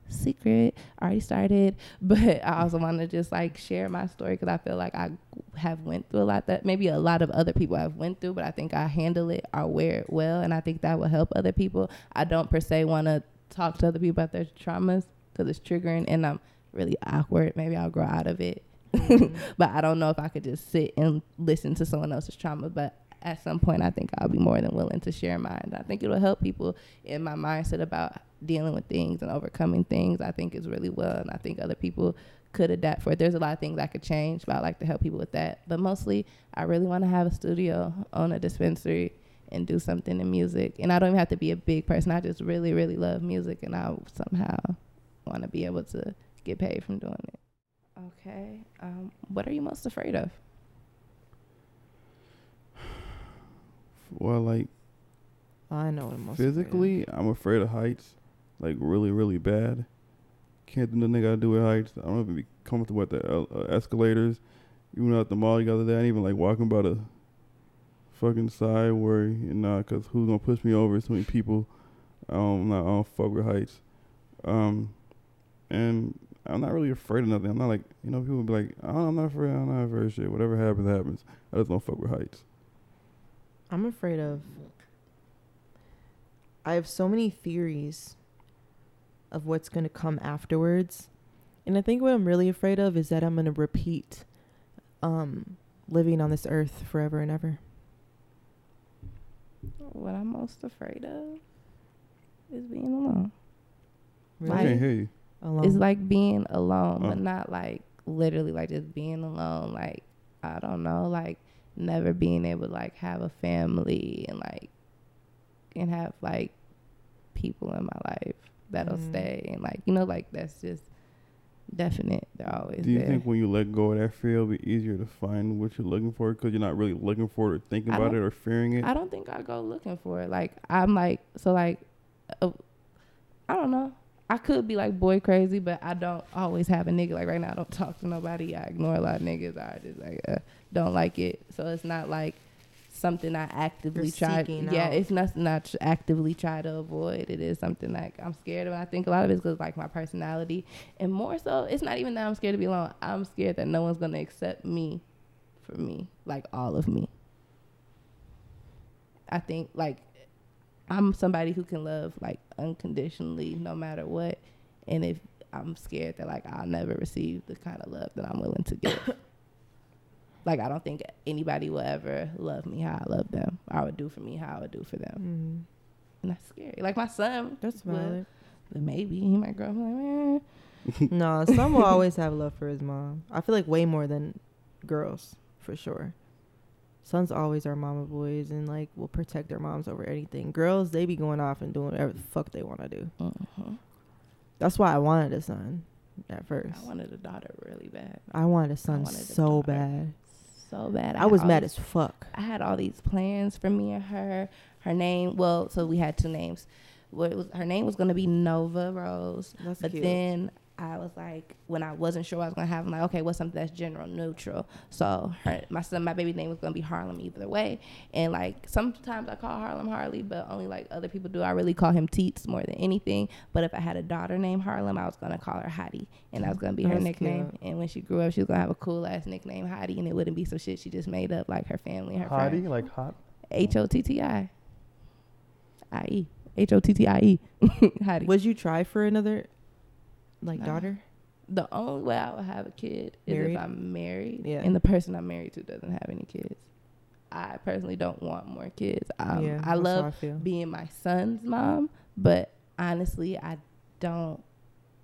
Speaker 3: secret I already started <laughs> but i also want to just like share my story because i feel like i have went through a lot that maybe a lot of other people have went through but i think i handle it or wear it well and i think that will help other people. I don't per se want to talk to other people about their traumas because it's triggering and i'm really awkward. Maybe i'll grow out of it Mm-hmm. <laughs> but i don't know if i could just sit and listen to someone else's trauma but at some point i think i'll be more than willing to share mine. I think it'll help people in my mindset about dealing with things and overcoming things. I think is really well and i think other people could adapt for it. There's a lot of things i could change but i like to help people with that. But mostly i really want to have a studio own a dispensary and do something in music. And i don't even have to be a big person. I just really really love music and i somehow want to be able to get paid from doing it okay um, what are you most afraid of?
Speaker 2: Well like
Speaker 1: i know what I'm most
Speaker 2: physically i'm afraid of heights like really really bad. Can't do nothing i gotta do with heights. I don't even be comfortable with the uh, uh, escalators. Even at the mall the other day i ain't even like walking by the fucking side where you know because who's gonna push me over? So many people. I don't, I'm not, I don't fuck with heights. Um and i'm not really afraid of nothing i'm not like you know people be like oh, i'm not afraid i'm not afraid of shit whatever happens happens i just don't fuck with heights
Speaker 1: I'm afraid of. I have so many theories of what's going to come afterwards. And I think what I'm really afraid of is that I'm going to repeat um, living on this earth forever and ever.
Speaker 3: What I'm most afraid of is being alone.
Speaker 2: I
Speaker 3: Like-
Speaker 2: can't hear you.
Speaker 1: Alone.
Speaker 3: It's like being alone, but
Speaker 2: Oh.
Speaker 3: not like literally like just being alone. Like I don't know, like never being able to like have a family and like and have like people in my life that'll
Speaker 1: Mm.
Speaker 3: stay and like you know like that's just definite. They're always
Speaker 2: Do you
Speaker 3: there.
Speaker 2: think when you let go of that fear, it'll be easier to find what you're looking for because you're not really looking for it or thinking about it or fearing it?
Speaker 3: I don't think I go looking for it. Like I'm like so like uh, I don't know. I could be like boy crazy, but I don't always have a nigga. Like right now, I don't talk to nobody. I ignore a lot of niggas. I just like uh, don't like it. So it's not like something I actively
Speaker 1: You're
Speaker 3: try. Yeah,
Speaker 1: out.
Speaker 3: it's nothing I tr- actively try to avoid. It is something like I'm scared of. I think a lot of it's because like my personality, and more so, it's not even that I'm scared to be alone. I'm scared that no one's gonna accept me for me, like all of me. I think like I'm somebody who can love like unconditionally no matter what. And if I'm scared that like I'll never receive the kind of love that I'm willing to give. <coughs> like I don't think anybody will ever love me how I love them. I would do for me how I would do for them.
Speaker 1: Mhm.
Speaker 3: And that's scary. Like my son,
Speaker 1: That's valid.
Speaker 3: but maybe he might grow up like, man.
Speaker 1: no, some will <laughs> always have love for his mom. I feel like way more than girls, for sure. Sons always are mama boys and like will protect their moms over anything. Girls, they be going off and doing whatever the fuck they want to do.
Speaker 3: Mhm.
Speaker 1: That's why I wanted a son at first.
Speaker 3: I wanted a daughter really bad.
Speaker 1: I wanted a son
Speaker 3: wanted
Speaker 1: so
Speaker 3: daughter.
Speaker 1: bad.
Speaker 3: So bad.
Speaker 1: I was mad
Speaker 3: these
Speaker 1: as fuck.
Speaker 3: I had all these plans for me and her. Her name, well, so we had two names. What was her name was gonna be Nova Rose,
Speaker 1: That's
Speaker 3: but
Speaker 1: cute.
Speaker 3: then I was like, when I wasn't sure what I was gonna have, I'm like, okay, what's something that's general neutral? So her, my son, my baby name was gonna be Harlem either way. And like sometimes I call Harlem Harley, but only like other people do. I really call him Teets more than anything. But if I had a daughter named Harlem, I was gonna call her Hattie, and that was gonna be her
Speaker 1: That's
Speaker 3: nickname.
Speaker 1: cute.
Speaker 3: And when she grew up, she was gonna have a cool ass nickname Hattie, and it wouldn't be some shit she just made up like her family, and her friends.
Speaker 4: Hottie, like hot.
Speaker 3: H O T T I. I E. H O T T I E. <laughs> Hattie.
Speaker 1: Would you try for another like daughter?
Speaker 3: The only way I would have a kid is
Speaker 1: Married?
Speaker 3: if I'm married
Speaker 1: Yeah.
Speaker 3: and the person I'm married to doesn't have any kids. I personally don't want more kids. Um,
Speaker 1: yeah,
Speaker 3: I love
Speaker 1: I
Speaker 3: being my son's mom, but honestly, I don't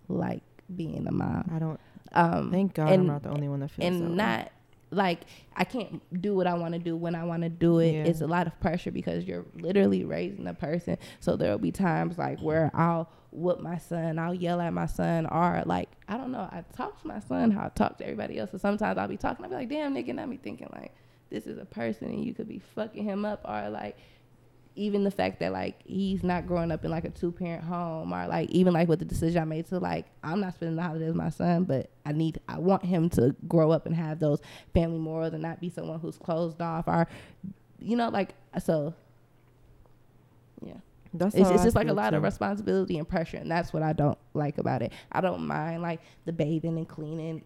Speaker 3: like being a mom.
Speaker 1: I don't.
Speaker 3: Um,
Speaker 1: Thank God I'm not the only one that feels that
Speaker 3: and
Speaker 1: way.
Speaker 3: not like I can't do what I want to do when I want to do it.
Speaker 1: Yeah.
Speaker 3: It's a lot of pressure because you're literally raising a person. So there'll be times like where I'll whoop my son, I'll yell at my son, or like I don't know. I talk to my son how I talk to everybody else. So sometimes I'll be talking, I'll be like, "Damn, nigga," and I'll be thinking like, "This is a person, and you could be fucking him up," or like. Even the fact that like he's not growing up in like a two parent home, or like even like with the decision I made to like I'm not spending the holidays with my son, but I need I want him to grow up and have those family morals and not be someone who's closed off or you know like so yeah
Speaker 1: That's
Speaker 3: it's, it's just like a
Speaker 1: feel,
Speaker 3: lot of responsibility and pressure and that's what i don't like about it. I don't mind like the bathing and cleaning.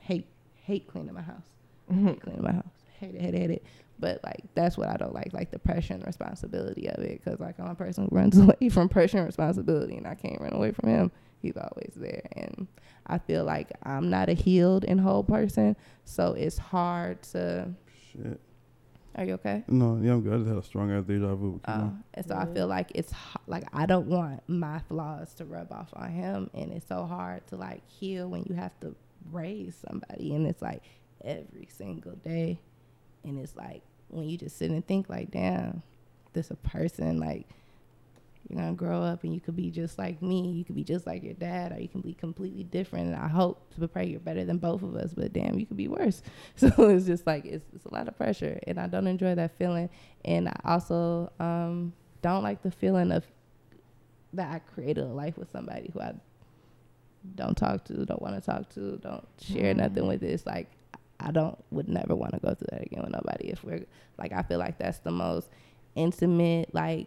Speaker 3: Hate hate cleaning my house. Mm-hmm. Hate cleaning my house. Hate it hate it hate it. But like that's what i don't like like the pressure and responsibility of it because like i'm a person who runs <laughs> away from pressure and responsibility and i can't run away from him. He's always there and i feel like i'm not a healed and whole person so it's hard to
Speaker 2: Shit.
Speaker 3: Are you okay
Speaker 2: No, yeah, I'm good. I just had a strong ass deja vu. Keep
Speaker 3: uh,
Speaker 2: going.
Speaker 3: and so I feel like it's h- like I don't want my flaws to rub off on him, and it's so hard to like heal when you have to raise somebody, and it's like every single day, and it's like when you just sit and think like, damn, this a person like you're gonna grow up and you could be just like me, you could be just like your dad, or you can be completely different. And I hope to pray you're better than both of us, but damn, you could be worse. <laughs> So it's just like it's, it's a lot of pressure, and I don't enjoy that feeling. And I also um, don't like the feeling of that I created a life with somebody who I don't talk to, don't want to talk to, don't share
Speaker 1: Mm.
Speaker 3: nothing with. It's like I don't would never want to go through that again with nobody. If we're like, I feel like that's the most intimate, like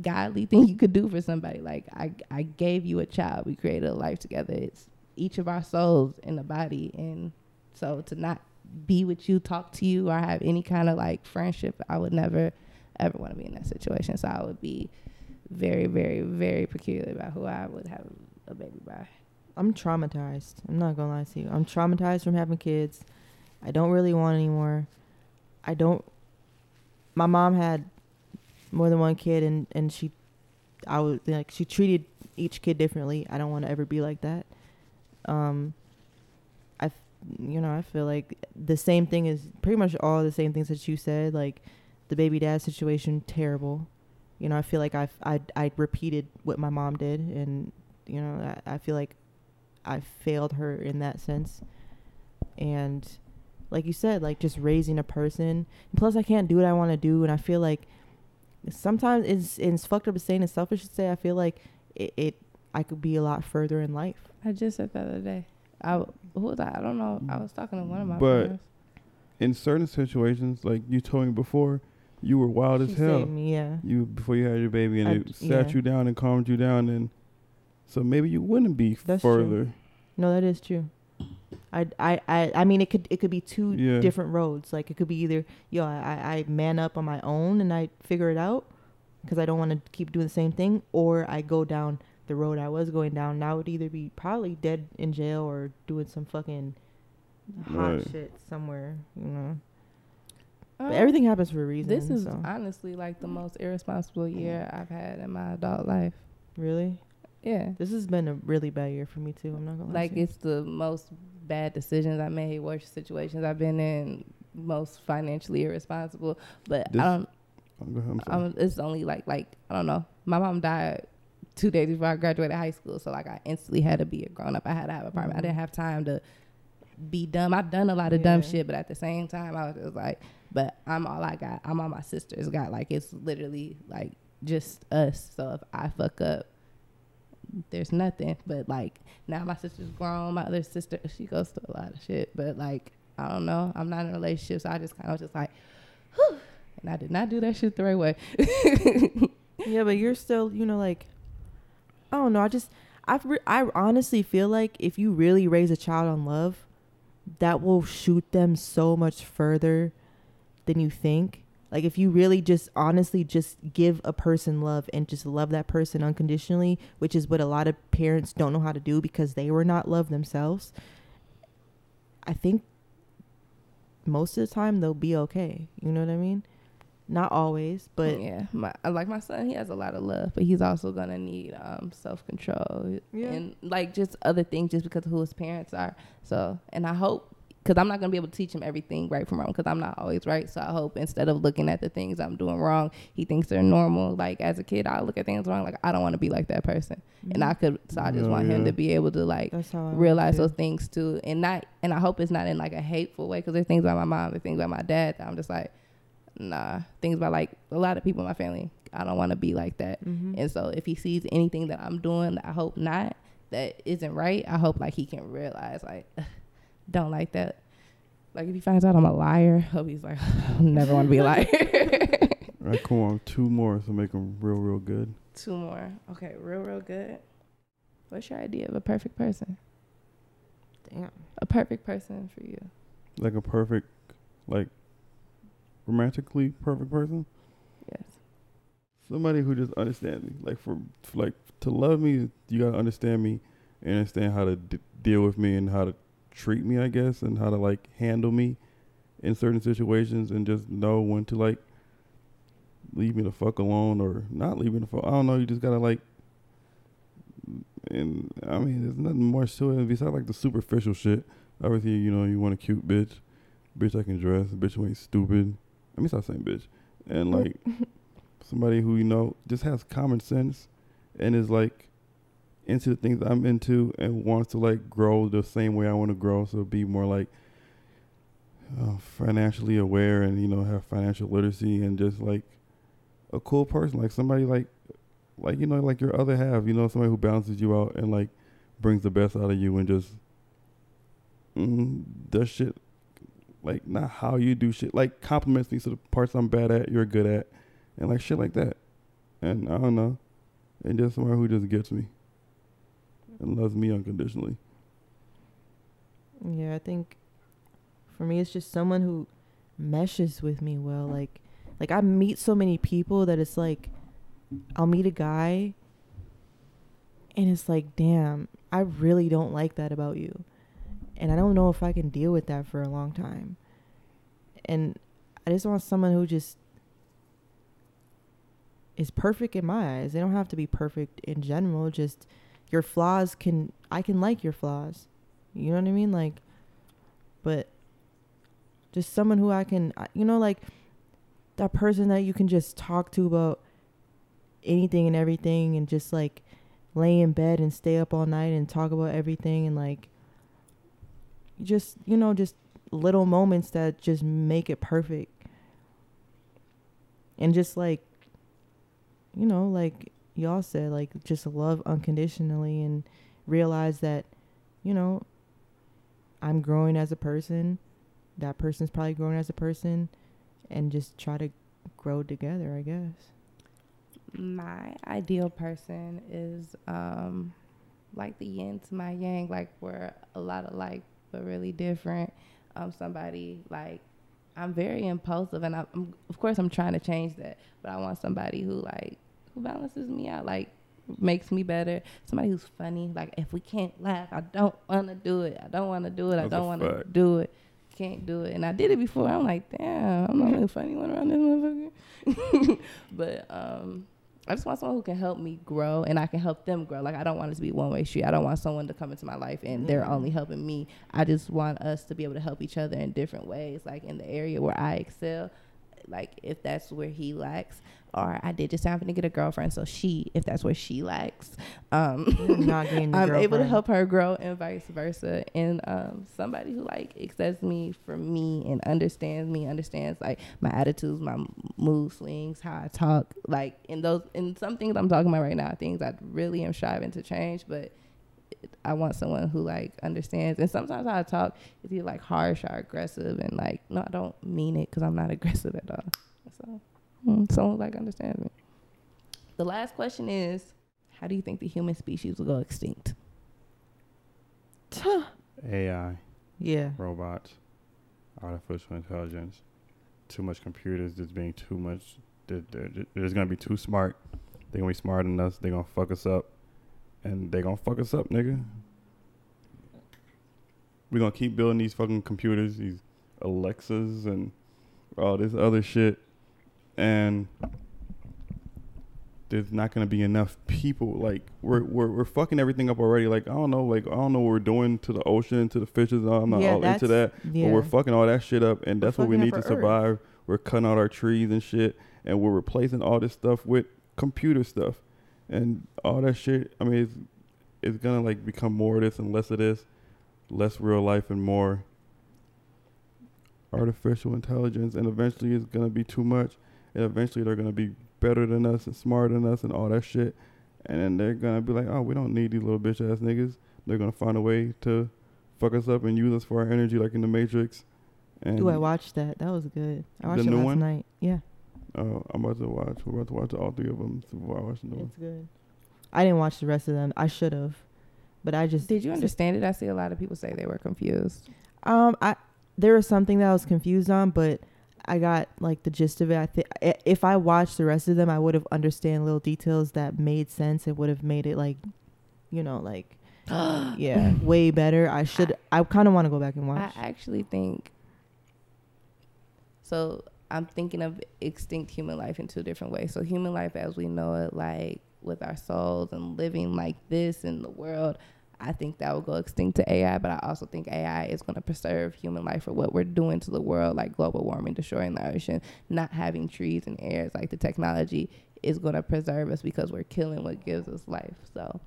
Speaker 3: godly thing you could do for somebody. Like I, I gave you a child. We created a life together. It's each of our souls in the body, and so to not be with you, talk to you, or have any kind of like friendship, I would never ever want to be in that situation. So I would be very, very, very peculiar about who I would have a baby by.
Speaker 1: I'm traumatized. I'm not gonna lie to you. I'm traumatized from having kids. I don't really want anymore. I don't. My mom had more than one kid, and and she, I was like she treated each kid differently. I don't want to ever be like that. Um. I, f- you know, I feel like the same thing is pretty much all the same things that you said. Like the baby dad situation, terrible. You know, I feel like I've I I repeated what my mom did, and you know, I, I feel like I failed her in that sense. And like you said, like just raising a person. Plus, I can't do what I want to do, and I feel like sometimes it's it's fucked up to say and it's selfish to say. I feel like it, it I could be a lot further in life.
Speaker 3: I just said that the other day. I w- who was I? I don't know. I was talking to one of my
Speaker 2: But-
Speaker 3: friends.
Speaker 2: In certain situations, like you told me before, you were wild as hell.
Speaker 1: saved me, yeah.
Speaker 2: You before you had your baby, and
Speaker 1: I
Speaker 2: it sat
Speaker 1: yeah.
Speaker 2: you down and calmed you down, and so maybe you wouldn't be
Speaker 1: That's true.
Speaker 2: further.
Speaker 1: No, that is true. I, I, I, I mean, it could it could be two
Speaker 2: Yeah.
Speaker 1: different roads. Like it could be either yo, I, I I man up on my own and I figure it out because I don't want to keep doing the same thing, or I go down the road I was going down. And I would either be probably dead in jail or doing some fucking hot
Speaker 2: Right.
Speaker 1: shit somewhere. You know,
Speaker 3: Um,
Speaker 1: but everything happens for a reason.
Speaker 3: This is
Speaker 1: so.
Speaker 3: honestly like the most irresponsible year I've had in my adult life.
Speaker 1: really.
Speaker 3: Yeah.
Speaker 1: This has been a really bad year for me too. I'm not gonna lie
Speaker 3: Like it's the most bad decisions I made, worse situations I've been in, most financially irresponsible. But
Speaker 2: This-
Speaker 3: I don't.
Speaker 2: Oh, go ahead, I'm sorry.
Speaker 3: Um, it's only like like I don't know. My mom died two days before I graduated high school, so like I instantly had to be a grown up. I had to have a apartment. I
Speaker 1: Mhm.
Speaker 3: didn't have time to be dumb. I've done a lot of dumb shit, but at the same time, I was just like, but I'm all I got. I'm all my sisters got. Like it's literally like just us. So if I fuck up, there's nothing. But like now my sister's grown. My other sister, she goes through a lot of shit. But like I don't know. I'm not in a relationship, so I just kind of just like, whew. And I did not do that shit the right way. <laughs>
Speaker 1: Yeah, but you're still, you know, like, I don't know. I just, I, re- I honestly feel like if you really raise a child on love, that will shoot them so much further than you think. Like, if you really just honestly just give a person love and just love that person unconditionally, which is what a lot of parents don't know how to do because they were not loved themselves, I think most of the time they'll be okay. You know what I mean? Not always, but
Speaker 3: yeah, my like my son, he has a lot of love, but he's also gonna need um self control
Speaker 1: Yeah.
Speaker 3: and like just other things, just because of who his parents are. So, and I hope because I'm not gonna be able to teach him everything right from wrong because I'm not always right. So I hope instead of looking at the things I'm doing wrong, he thinks they're normal. Like as a kid, I look at things wrong. Like I don't want to be like that person, and I could. So I just
Speaker 2: Oh,
Speaker 3: want him to be able to like
Speaker 1: That's how I
Speaker 3: realize those things too, and not. And I hope it's not in like a hateful way because there's things about my mom, there's things about my dad that I'm just like, nah. Things about like a lot of people in my family, I don't want to be like that.
Speaker 1: Mhm.
Speaker 3: And so if he sees anything that I'm doing, I hope not, that isn't right, I hope like he can realize like, <laughs> don't like that. Like if he finds out I'm a liar, I hope he's like, <laughs> I never want to be a liar. <laughs>
Speaker 2: All right, come on, two more to make them real, real good.
Speaker 3: Two more. Okay, real, real good. What's your idea of a perfect person?
Speaker 1: Damn.
Speaker 3: A perfect person for you.
Speaker 2: Like a perfect, like romantically perfect person.
Speaker 3: Yes.
Speaker 2: Somebody who just understands me. Like for, for like to love me, you gotta understand me and understand how to d- deal with me and how to treat me, I guess, and how to like handle me in certain situations, and just know when to like leave me the fuck alone or not leave me the fuck. I don't know. You just gotta like. And I mean, there's nothing more to it besides like the superficial shit. Obviously, you know, you want a cute bitch, bitch I can dress, bitch who ain't stupid. Let me stop saying bitch. And like <laughs> somebody who you know just has common sense and is like into the things I'm into and wants to like grow the same way I want to grow. So be more like uh, financially aware and you know have financial literacy and just like a cool person, like somebody like like you know like your other half, you know somebody who balances you out and like brings the best out of you and just mm, does shit like not how you do shit, like compliments me to the parts I'm bad at, you're good at, and like shit like that. And I don't know, and just somebody who just gets me and loves me unconditionally.
Speaker 1: Yeah, I think for me it's just someone who meshes with me well. Like Like I meet so many people that it's like I'll meet a guy and it's like, damn, I really don't like that about you. And I don't know if I can deal with that for a long time. And I just want someone who just is perfect in my eyes. They don't have to be perfect in general. Just your flaws can I can like your flaws. You know what I mean? Like but just someone who I can you know like that person that you can just talk to about anything and everything and just like lay in bed and stay up all night and talk about everything and like just you know just little moments that just make it perfect and just like you know like y'all said like just love unconditionally and realize that you know i'm growing as a person that person's probably growing as a person and just try to grow together i guess.
Speaker 3: My ideal person is um like the yin to my yang like we're a lot alike but really different. Um somebody like i'm very impulsive and I'm, I'm of course i'm trying to change that but i want somebody who like who balances me out like makes me better. Somebody who's funny like if we can't laugh i don't want to do it. I don't want to do it. I don't want to do it. Can't do it. And i did it before. I'm like damn i'm not the funny one around this motherfucker. <laughs> But um I just want someone who can help me grow and I can help them grow. Like I don't want it to be one way street. I don't want someone to come into my life and they're only helping me. I just want us to be able to help each other in different ways. Like in the area where I excel, like if that's where he lacks, or I did just happen to get a girlfriend, so she, if that's where she lacks, um,
Speaker 1: not <laughs>
Speaker 3: I'm able to help her grow and vice versa. And um, somebody who like accepts me for me and understands me, understands like my attitudes, my mood swings, how I talk. Like in those, in some things I'm talking about right now, things I really am striving to change, but I want someone who like understands. And sometimes how I talk is either like harsh or aggressive, and like no, I don't mean it because I'm not <laughs> aggressive at all. So Mm, someone like understands me. The last question is, how do you think the human species will go extinct?
Speaker 2: AI,
Speaker 1: yeah
Speaker 2: robots, artificial intelligence, too much computers. There's being too much. They're, they're, they're just gonna be too smart. They're gonna be smarter than us. They're gonna fuck us up, and they're gonna fuck us up, nigga. We're gonna keep building these fucking computers, these Alexas and all this other shit, and there's not gonna be enough people. Like we're we're we're fucking everything up already. Like I don't know, like I don't know what we're doing to the ocean, to the fishes. I'm not
Speaker 1: Yeah,
Speaker 2: all into that.
Speaker 1: yeah
Speaker 2: But we're fucking all that shit up, and
Speaker 1: We're
Speaker 2: that's what we need to
Speaker 1: our Earth.
Speaker 2: survive. We're cutting out our trees and shit, and we're replacing all this stuff with computer stuff, and all that shit. I mean, it's it's gonna like become more of this and less of this, less real life and more artificial intelligence, and eventually it's gonna be too much, and eventually they're gonna be better than us and smarter than us and all that shit, and then they're gonna be like, oh, we don't need these little bitch ass niggas. They're gonna find a way to fuck us up and use us for our energy, like in the Matrix. And
Speaker 1: Ooh, I watched that. That was good. I watched
Speaker 2: The
Speaker 1: it
Speaker 2: new
Speaker 1: last
Speaker 2: one?
Speaker 1: night. Yeah,
Speaker 2: Oh, I'm about to watch. We're about to watch all three of them before I watch the new one.
Speaker 1: it's good. I didn't watch the rest of them. I should have, but I just
Speaker 3: Did you understand it? I see a lot of people say they were confused.
Speaker 1: Um, I there was something that I was confused on, but I got like the gist of it. I think if I watched the rest of them, I would have understand little details that made sense and would have made it like, you know, like <gasps> yeah, way better. I should. I, kind of want to go back and watch.
Speaker 3: I actually think so. I'm thinking of extinct human life in two different ways. So, human life as we know it, like with our souls and living like this in the world, I think that will go extinct to AI. But I also think AI is going to preserve human life for what we're doing to the world, like global warming, destroying the ocean, not having trees and airs. Like the technology is going to preserve us because we're killing what gives us life. So,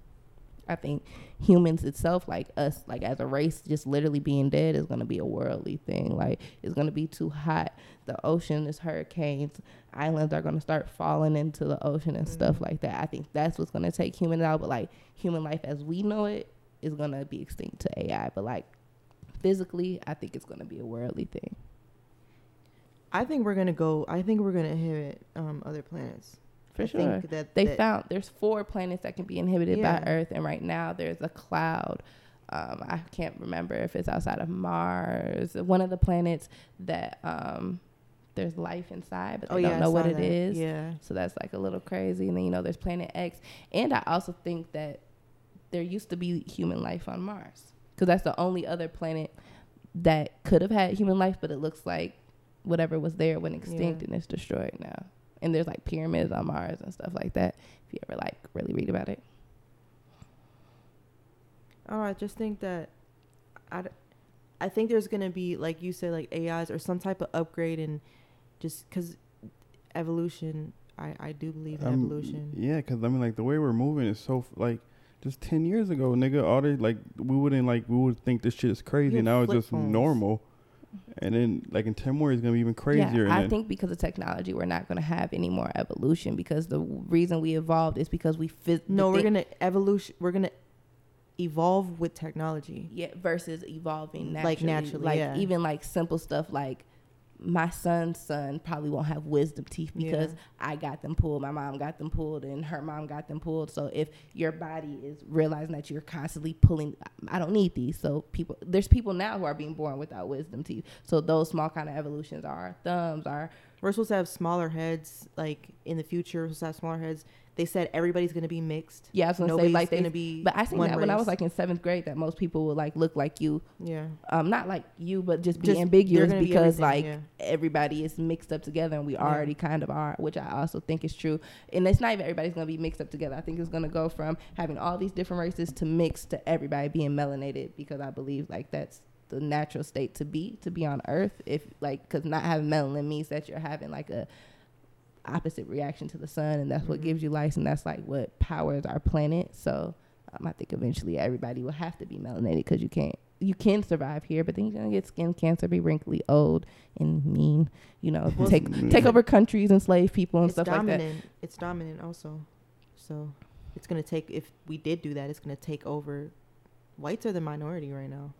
Speaker 3: I think humans itself, like us, like as a race, just literally being dead is gonna be a worldly thing. Like it's gonna be too hot. The ocean is hurricanes. Islands are gonna start falling into the ocean and mm. stuff like that. I think that's what's gonna take humans out. But like human life as we know it is gonna be extinct to AI. But like physically, I think it's gonna be a worldly thing.
Speaker 1: I think we're gonna go. I think we're gonna hit um other planets.
Speaker 3: For
Speaker 1: I
Speaker 3: sure.
Speaker 1: think that
Speaker 3: they
Speaker 1: that-
Speaker 3: found there's four planets that can be inhabited
Speaker 1: Yeah.
Speaker 3: by Earth, and right now there's a cloud. Um, I can't remember if it's outside of Mars, one of the planets that um, there's life inside, but they
Speaker 1: Oh
Speaker 3: don't
Speaker 1: yeah,
Speaker 3: know what it is.
Speaker 1: Yeah.
Speaker 3: So that's like a little crazy. And then you know there's Planet X, and I also think that there used to be human life on Mars because that's the only other planet that could have had human life, but it looks like whatever was there went extinct
Speaker 1: Yeah.
Speaker 3: and it's destroyed now. And there's like pyramids on Mars and stuff like that. If you ever like really read about it.
Speaker 1: Oh, I just think that I, d- I think there's gonna be like you said like AIs or some type of upgrade and just because evolution. I I do believe in
Speaker 2: Um,
Speaker 1: evolution.
Speaker 2: Yeah, because I mean, like the way we're moving is so like just ten years ago, nigga. All they like we wouldn't like we would think this shit is crazy.
Speaker 1: had
Speaker 2: Now it's just
Speaker 1: phones.
Speaker 2: normal, and then like in ten more, it's gonna be even crazier.
Speaker 3: Yeah, I
Speaker 2: then-
Speaker 3: think because of technology, we're not going to have any more evolution because the reason we evolved is because we fit.
Speaker 1: No, we're gonna evolution. We're gonna evolve with technology.
Speaker 3: yeah versus evolving naturally.
Speaker 1: Like naturally,
Speaker 3: like
Speaker 1: yeah.
Speaker 3: even like simple stuff like my son's son probably won't have wisdom teeth because
Speaker 1: Yeah.
Speaker 3: I got them pulled, my mom got them pulled, and her mom got them pulled. So if your body is realizing that you're constantly pulling, I don't need these. So people, there's people now who are being born without wisdom teeth. So those small kind of evolutions are thumbs, are.
Speaker 1: We're supposed to have smaller heads. Like in the future, we're supposed to have smaller heads. They said everybody's gonna be mixed.
Speaker 3: yeah. I was gonna
Speaker 1: Nobody's
Speaker 3: say like they
Speaker 1: gonna be.
Speaker 3: But I seen that when I was like in seventh grade that most people would like look like you.
Speaker 1: yeah,
Speaker 3: Um, not like you, but just be
Speaker 1: Just-
Speaker 3: ambiguous
Speaker 1: gonna be
Speaker 3: because like
Speaker 1: yeah.
Speaker 3: everybody is mixed up together and we
Speaker 1: Yeah.
Speaker 3: already kind of are, which I also think is true. And it's not even everybody's gonna be mixed up together. I think it's gonna go from having all these different races to mix to everybody being melanated because I believe like that's the natural state to be to be on Earth. If like because not having melanin means that you're having like a opposite reaction to the sun, and that's what
Speaker 1: Mhm.
Speaker 3: gives you life, and that's like what powers our planet. So um, I think eventually everybody will have to be melanated because you can't. You can survive here, but then you're gonna get skin cancer, be wrinkly, old, and mean. You know,
Speaker 1: Well,
Speaker 3: take take over countries, enslave people, and stuff like that.
Speaker 1: It's dominant. It's dominant also. So it's gonna take. If we did do that, it's gonna take over. Whites are the minority right now.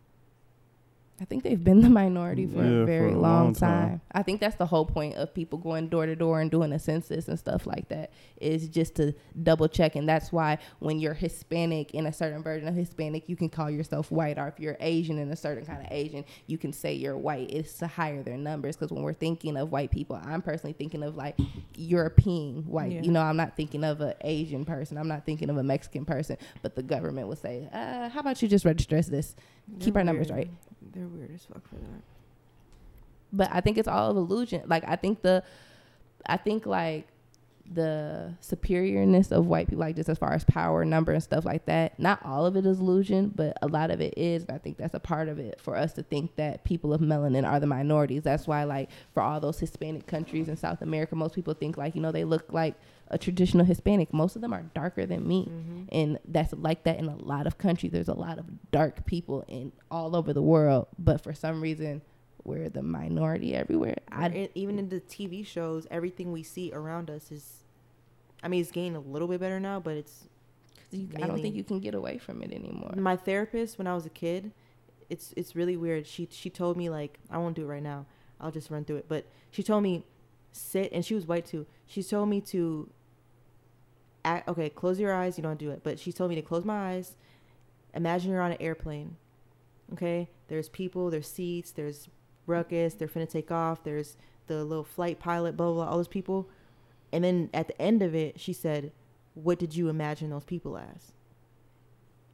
Speaker 3: I think they've been the minority for
Speaker 2: Yeah,
Speaker 3: a very
Speaker 2: for a
Speaker 3: long,
Speaker 2: long
Speaker 3: time.
Speaker 2: time.
Speaker 3: I think that's the whole point of people going door to door and doing a census and stuff like that is just to double check. And that's why when you're Hispanic in a certain version of Hispanic, you can call yourself white. Or if you're Asian in a certain kind of Asian, you can say you're white. It's to higher their numbers. Because when we're thinking of white people, I'm personally thinking of like European white.
Speaker 1: Yeah.
Speaker 3: You know, I'm not thinking of an Asian person. I'm not thinking of a Mexican person. But the government would say, uh, how about you just register as this? Keep
Speaker 1: They're
Speaker 3: our numbers
Speaker 1: weird.
Speaker 3: right.
Speaker 1: They're weird as fuck for that.
Speaker 3: but I think it's all illusion. Like I think the, I think like the superiorness of white people, like just as far as power, number, and stuff like that. Not all of it is illusion, but a lot of it is. And I think that's a part of it for us to think that people of melanin are the minorities. That's why, like, for all those Hispanic countries in South America, most people think like you know they look like a traditional Hispanic. Most of them are darker than me
Speaker 1: Mm-hmm.
Speaker 3: and that's like that in a lot of countries there's a lot of dark people in all over the world but for some reason we're the minority everywhere I,
Speaker 1: even in the TV shows, everything we see around us is. I mean, it's getting a little bit better now, but it's
Speaker 3: you, I don't think you can get away from it anymore
Speaker 1: my therapist when I was a kid. It's it's really weird. She she told me like I won't do it right now. I'll just run through it. But she told me sit, and she was white too. She told me to. Act, okay, close your eyes. You don't do it, but she told me to close my eyes. Imagine you're on an airplane. Okay, there's people, there's seats, there's ruckus. They're finna take off. There's the little flight pilot, blah blah, blah all those people. And then at the end of it, she said, "What did you imagine those people as?"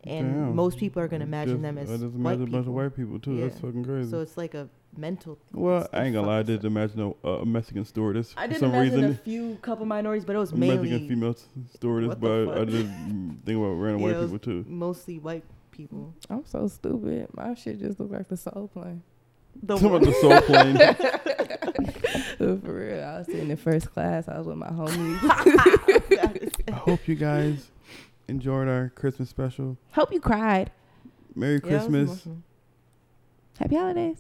Speaker 1: And
Speaker 2: Damn.
Speaker 1: most people are gonna imagine
Speaker 2: Just-
Speaker 1: them as
Speaker 2: I just
Speaker 1: white
Speaker 2: imagine a bunch of white people too. That's fucking crazy.
Speaker 1: So it's like a mental.
Speaker 2: well, I ain't gonna lie. I did imagine a, a Mexican stewardess
Speaker 1: I
Speaker 2: for
Speaker 1: did
Speaker 2: some
Speaker 1: imagine
Speaker 2: reason.
Speaker 1: a few couple minorities, but it was
Speaker 2: a Mexican
Speaker 1: mainly
Speaker 2: female s- stewardess,
Speaker 1: What the
Speaker 2: but I
Speaker 1: fuck?
Speaker 2: did think about random <laughs>
Speaker 1: Yeah,
Speaker 2: white people too.
Speaker 1: mostly white people.
Speaker 3: i'm so stupid my shit just look like the soul plane
Speaker 1: The
Speaker 2: Some of the soul plane. <laughs>
Speaker 3: for real i was sitting in first class i was with my homies <laughs>
Speaker 2: I hope you guys enjoyed our Christmas special.
Speaker 3: hope you cried
Speaker 2: Merry
Speaker 1: Yeah,
Speaker 2: Christmas.
Speaker 3: happy holidays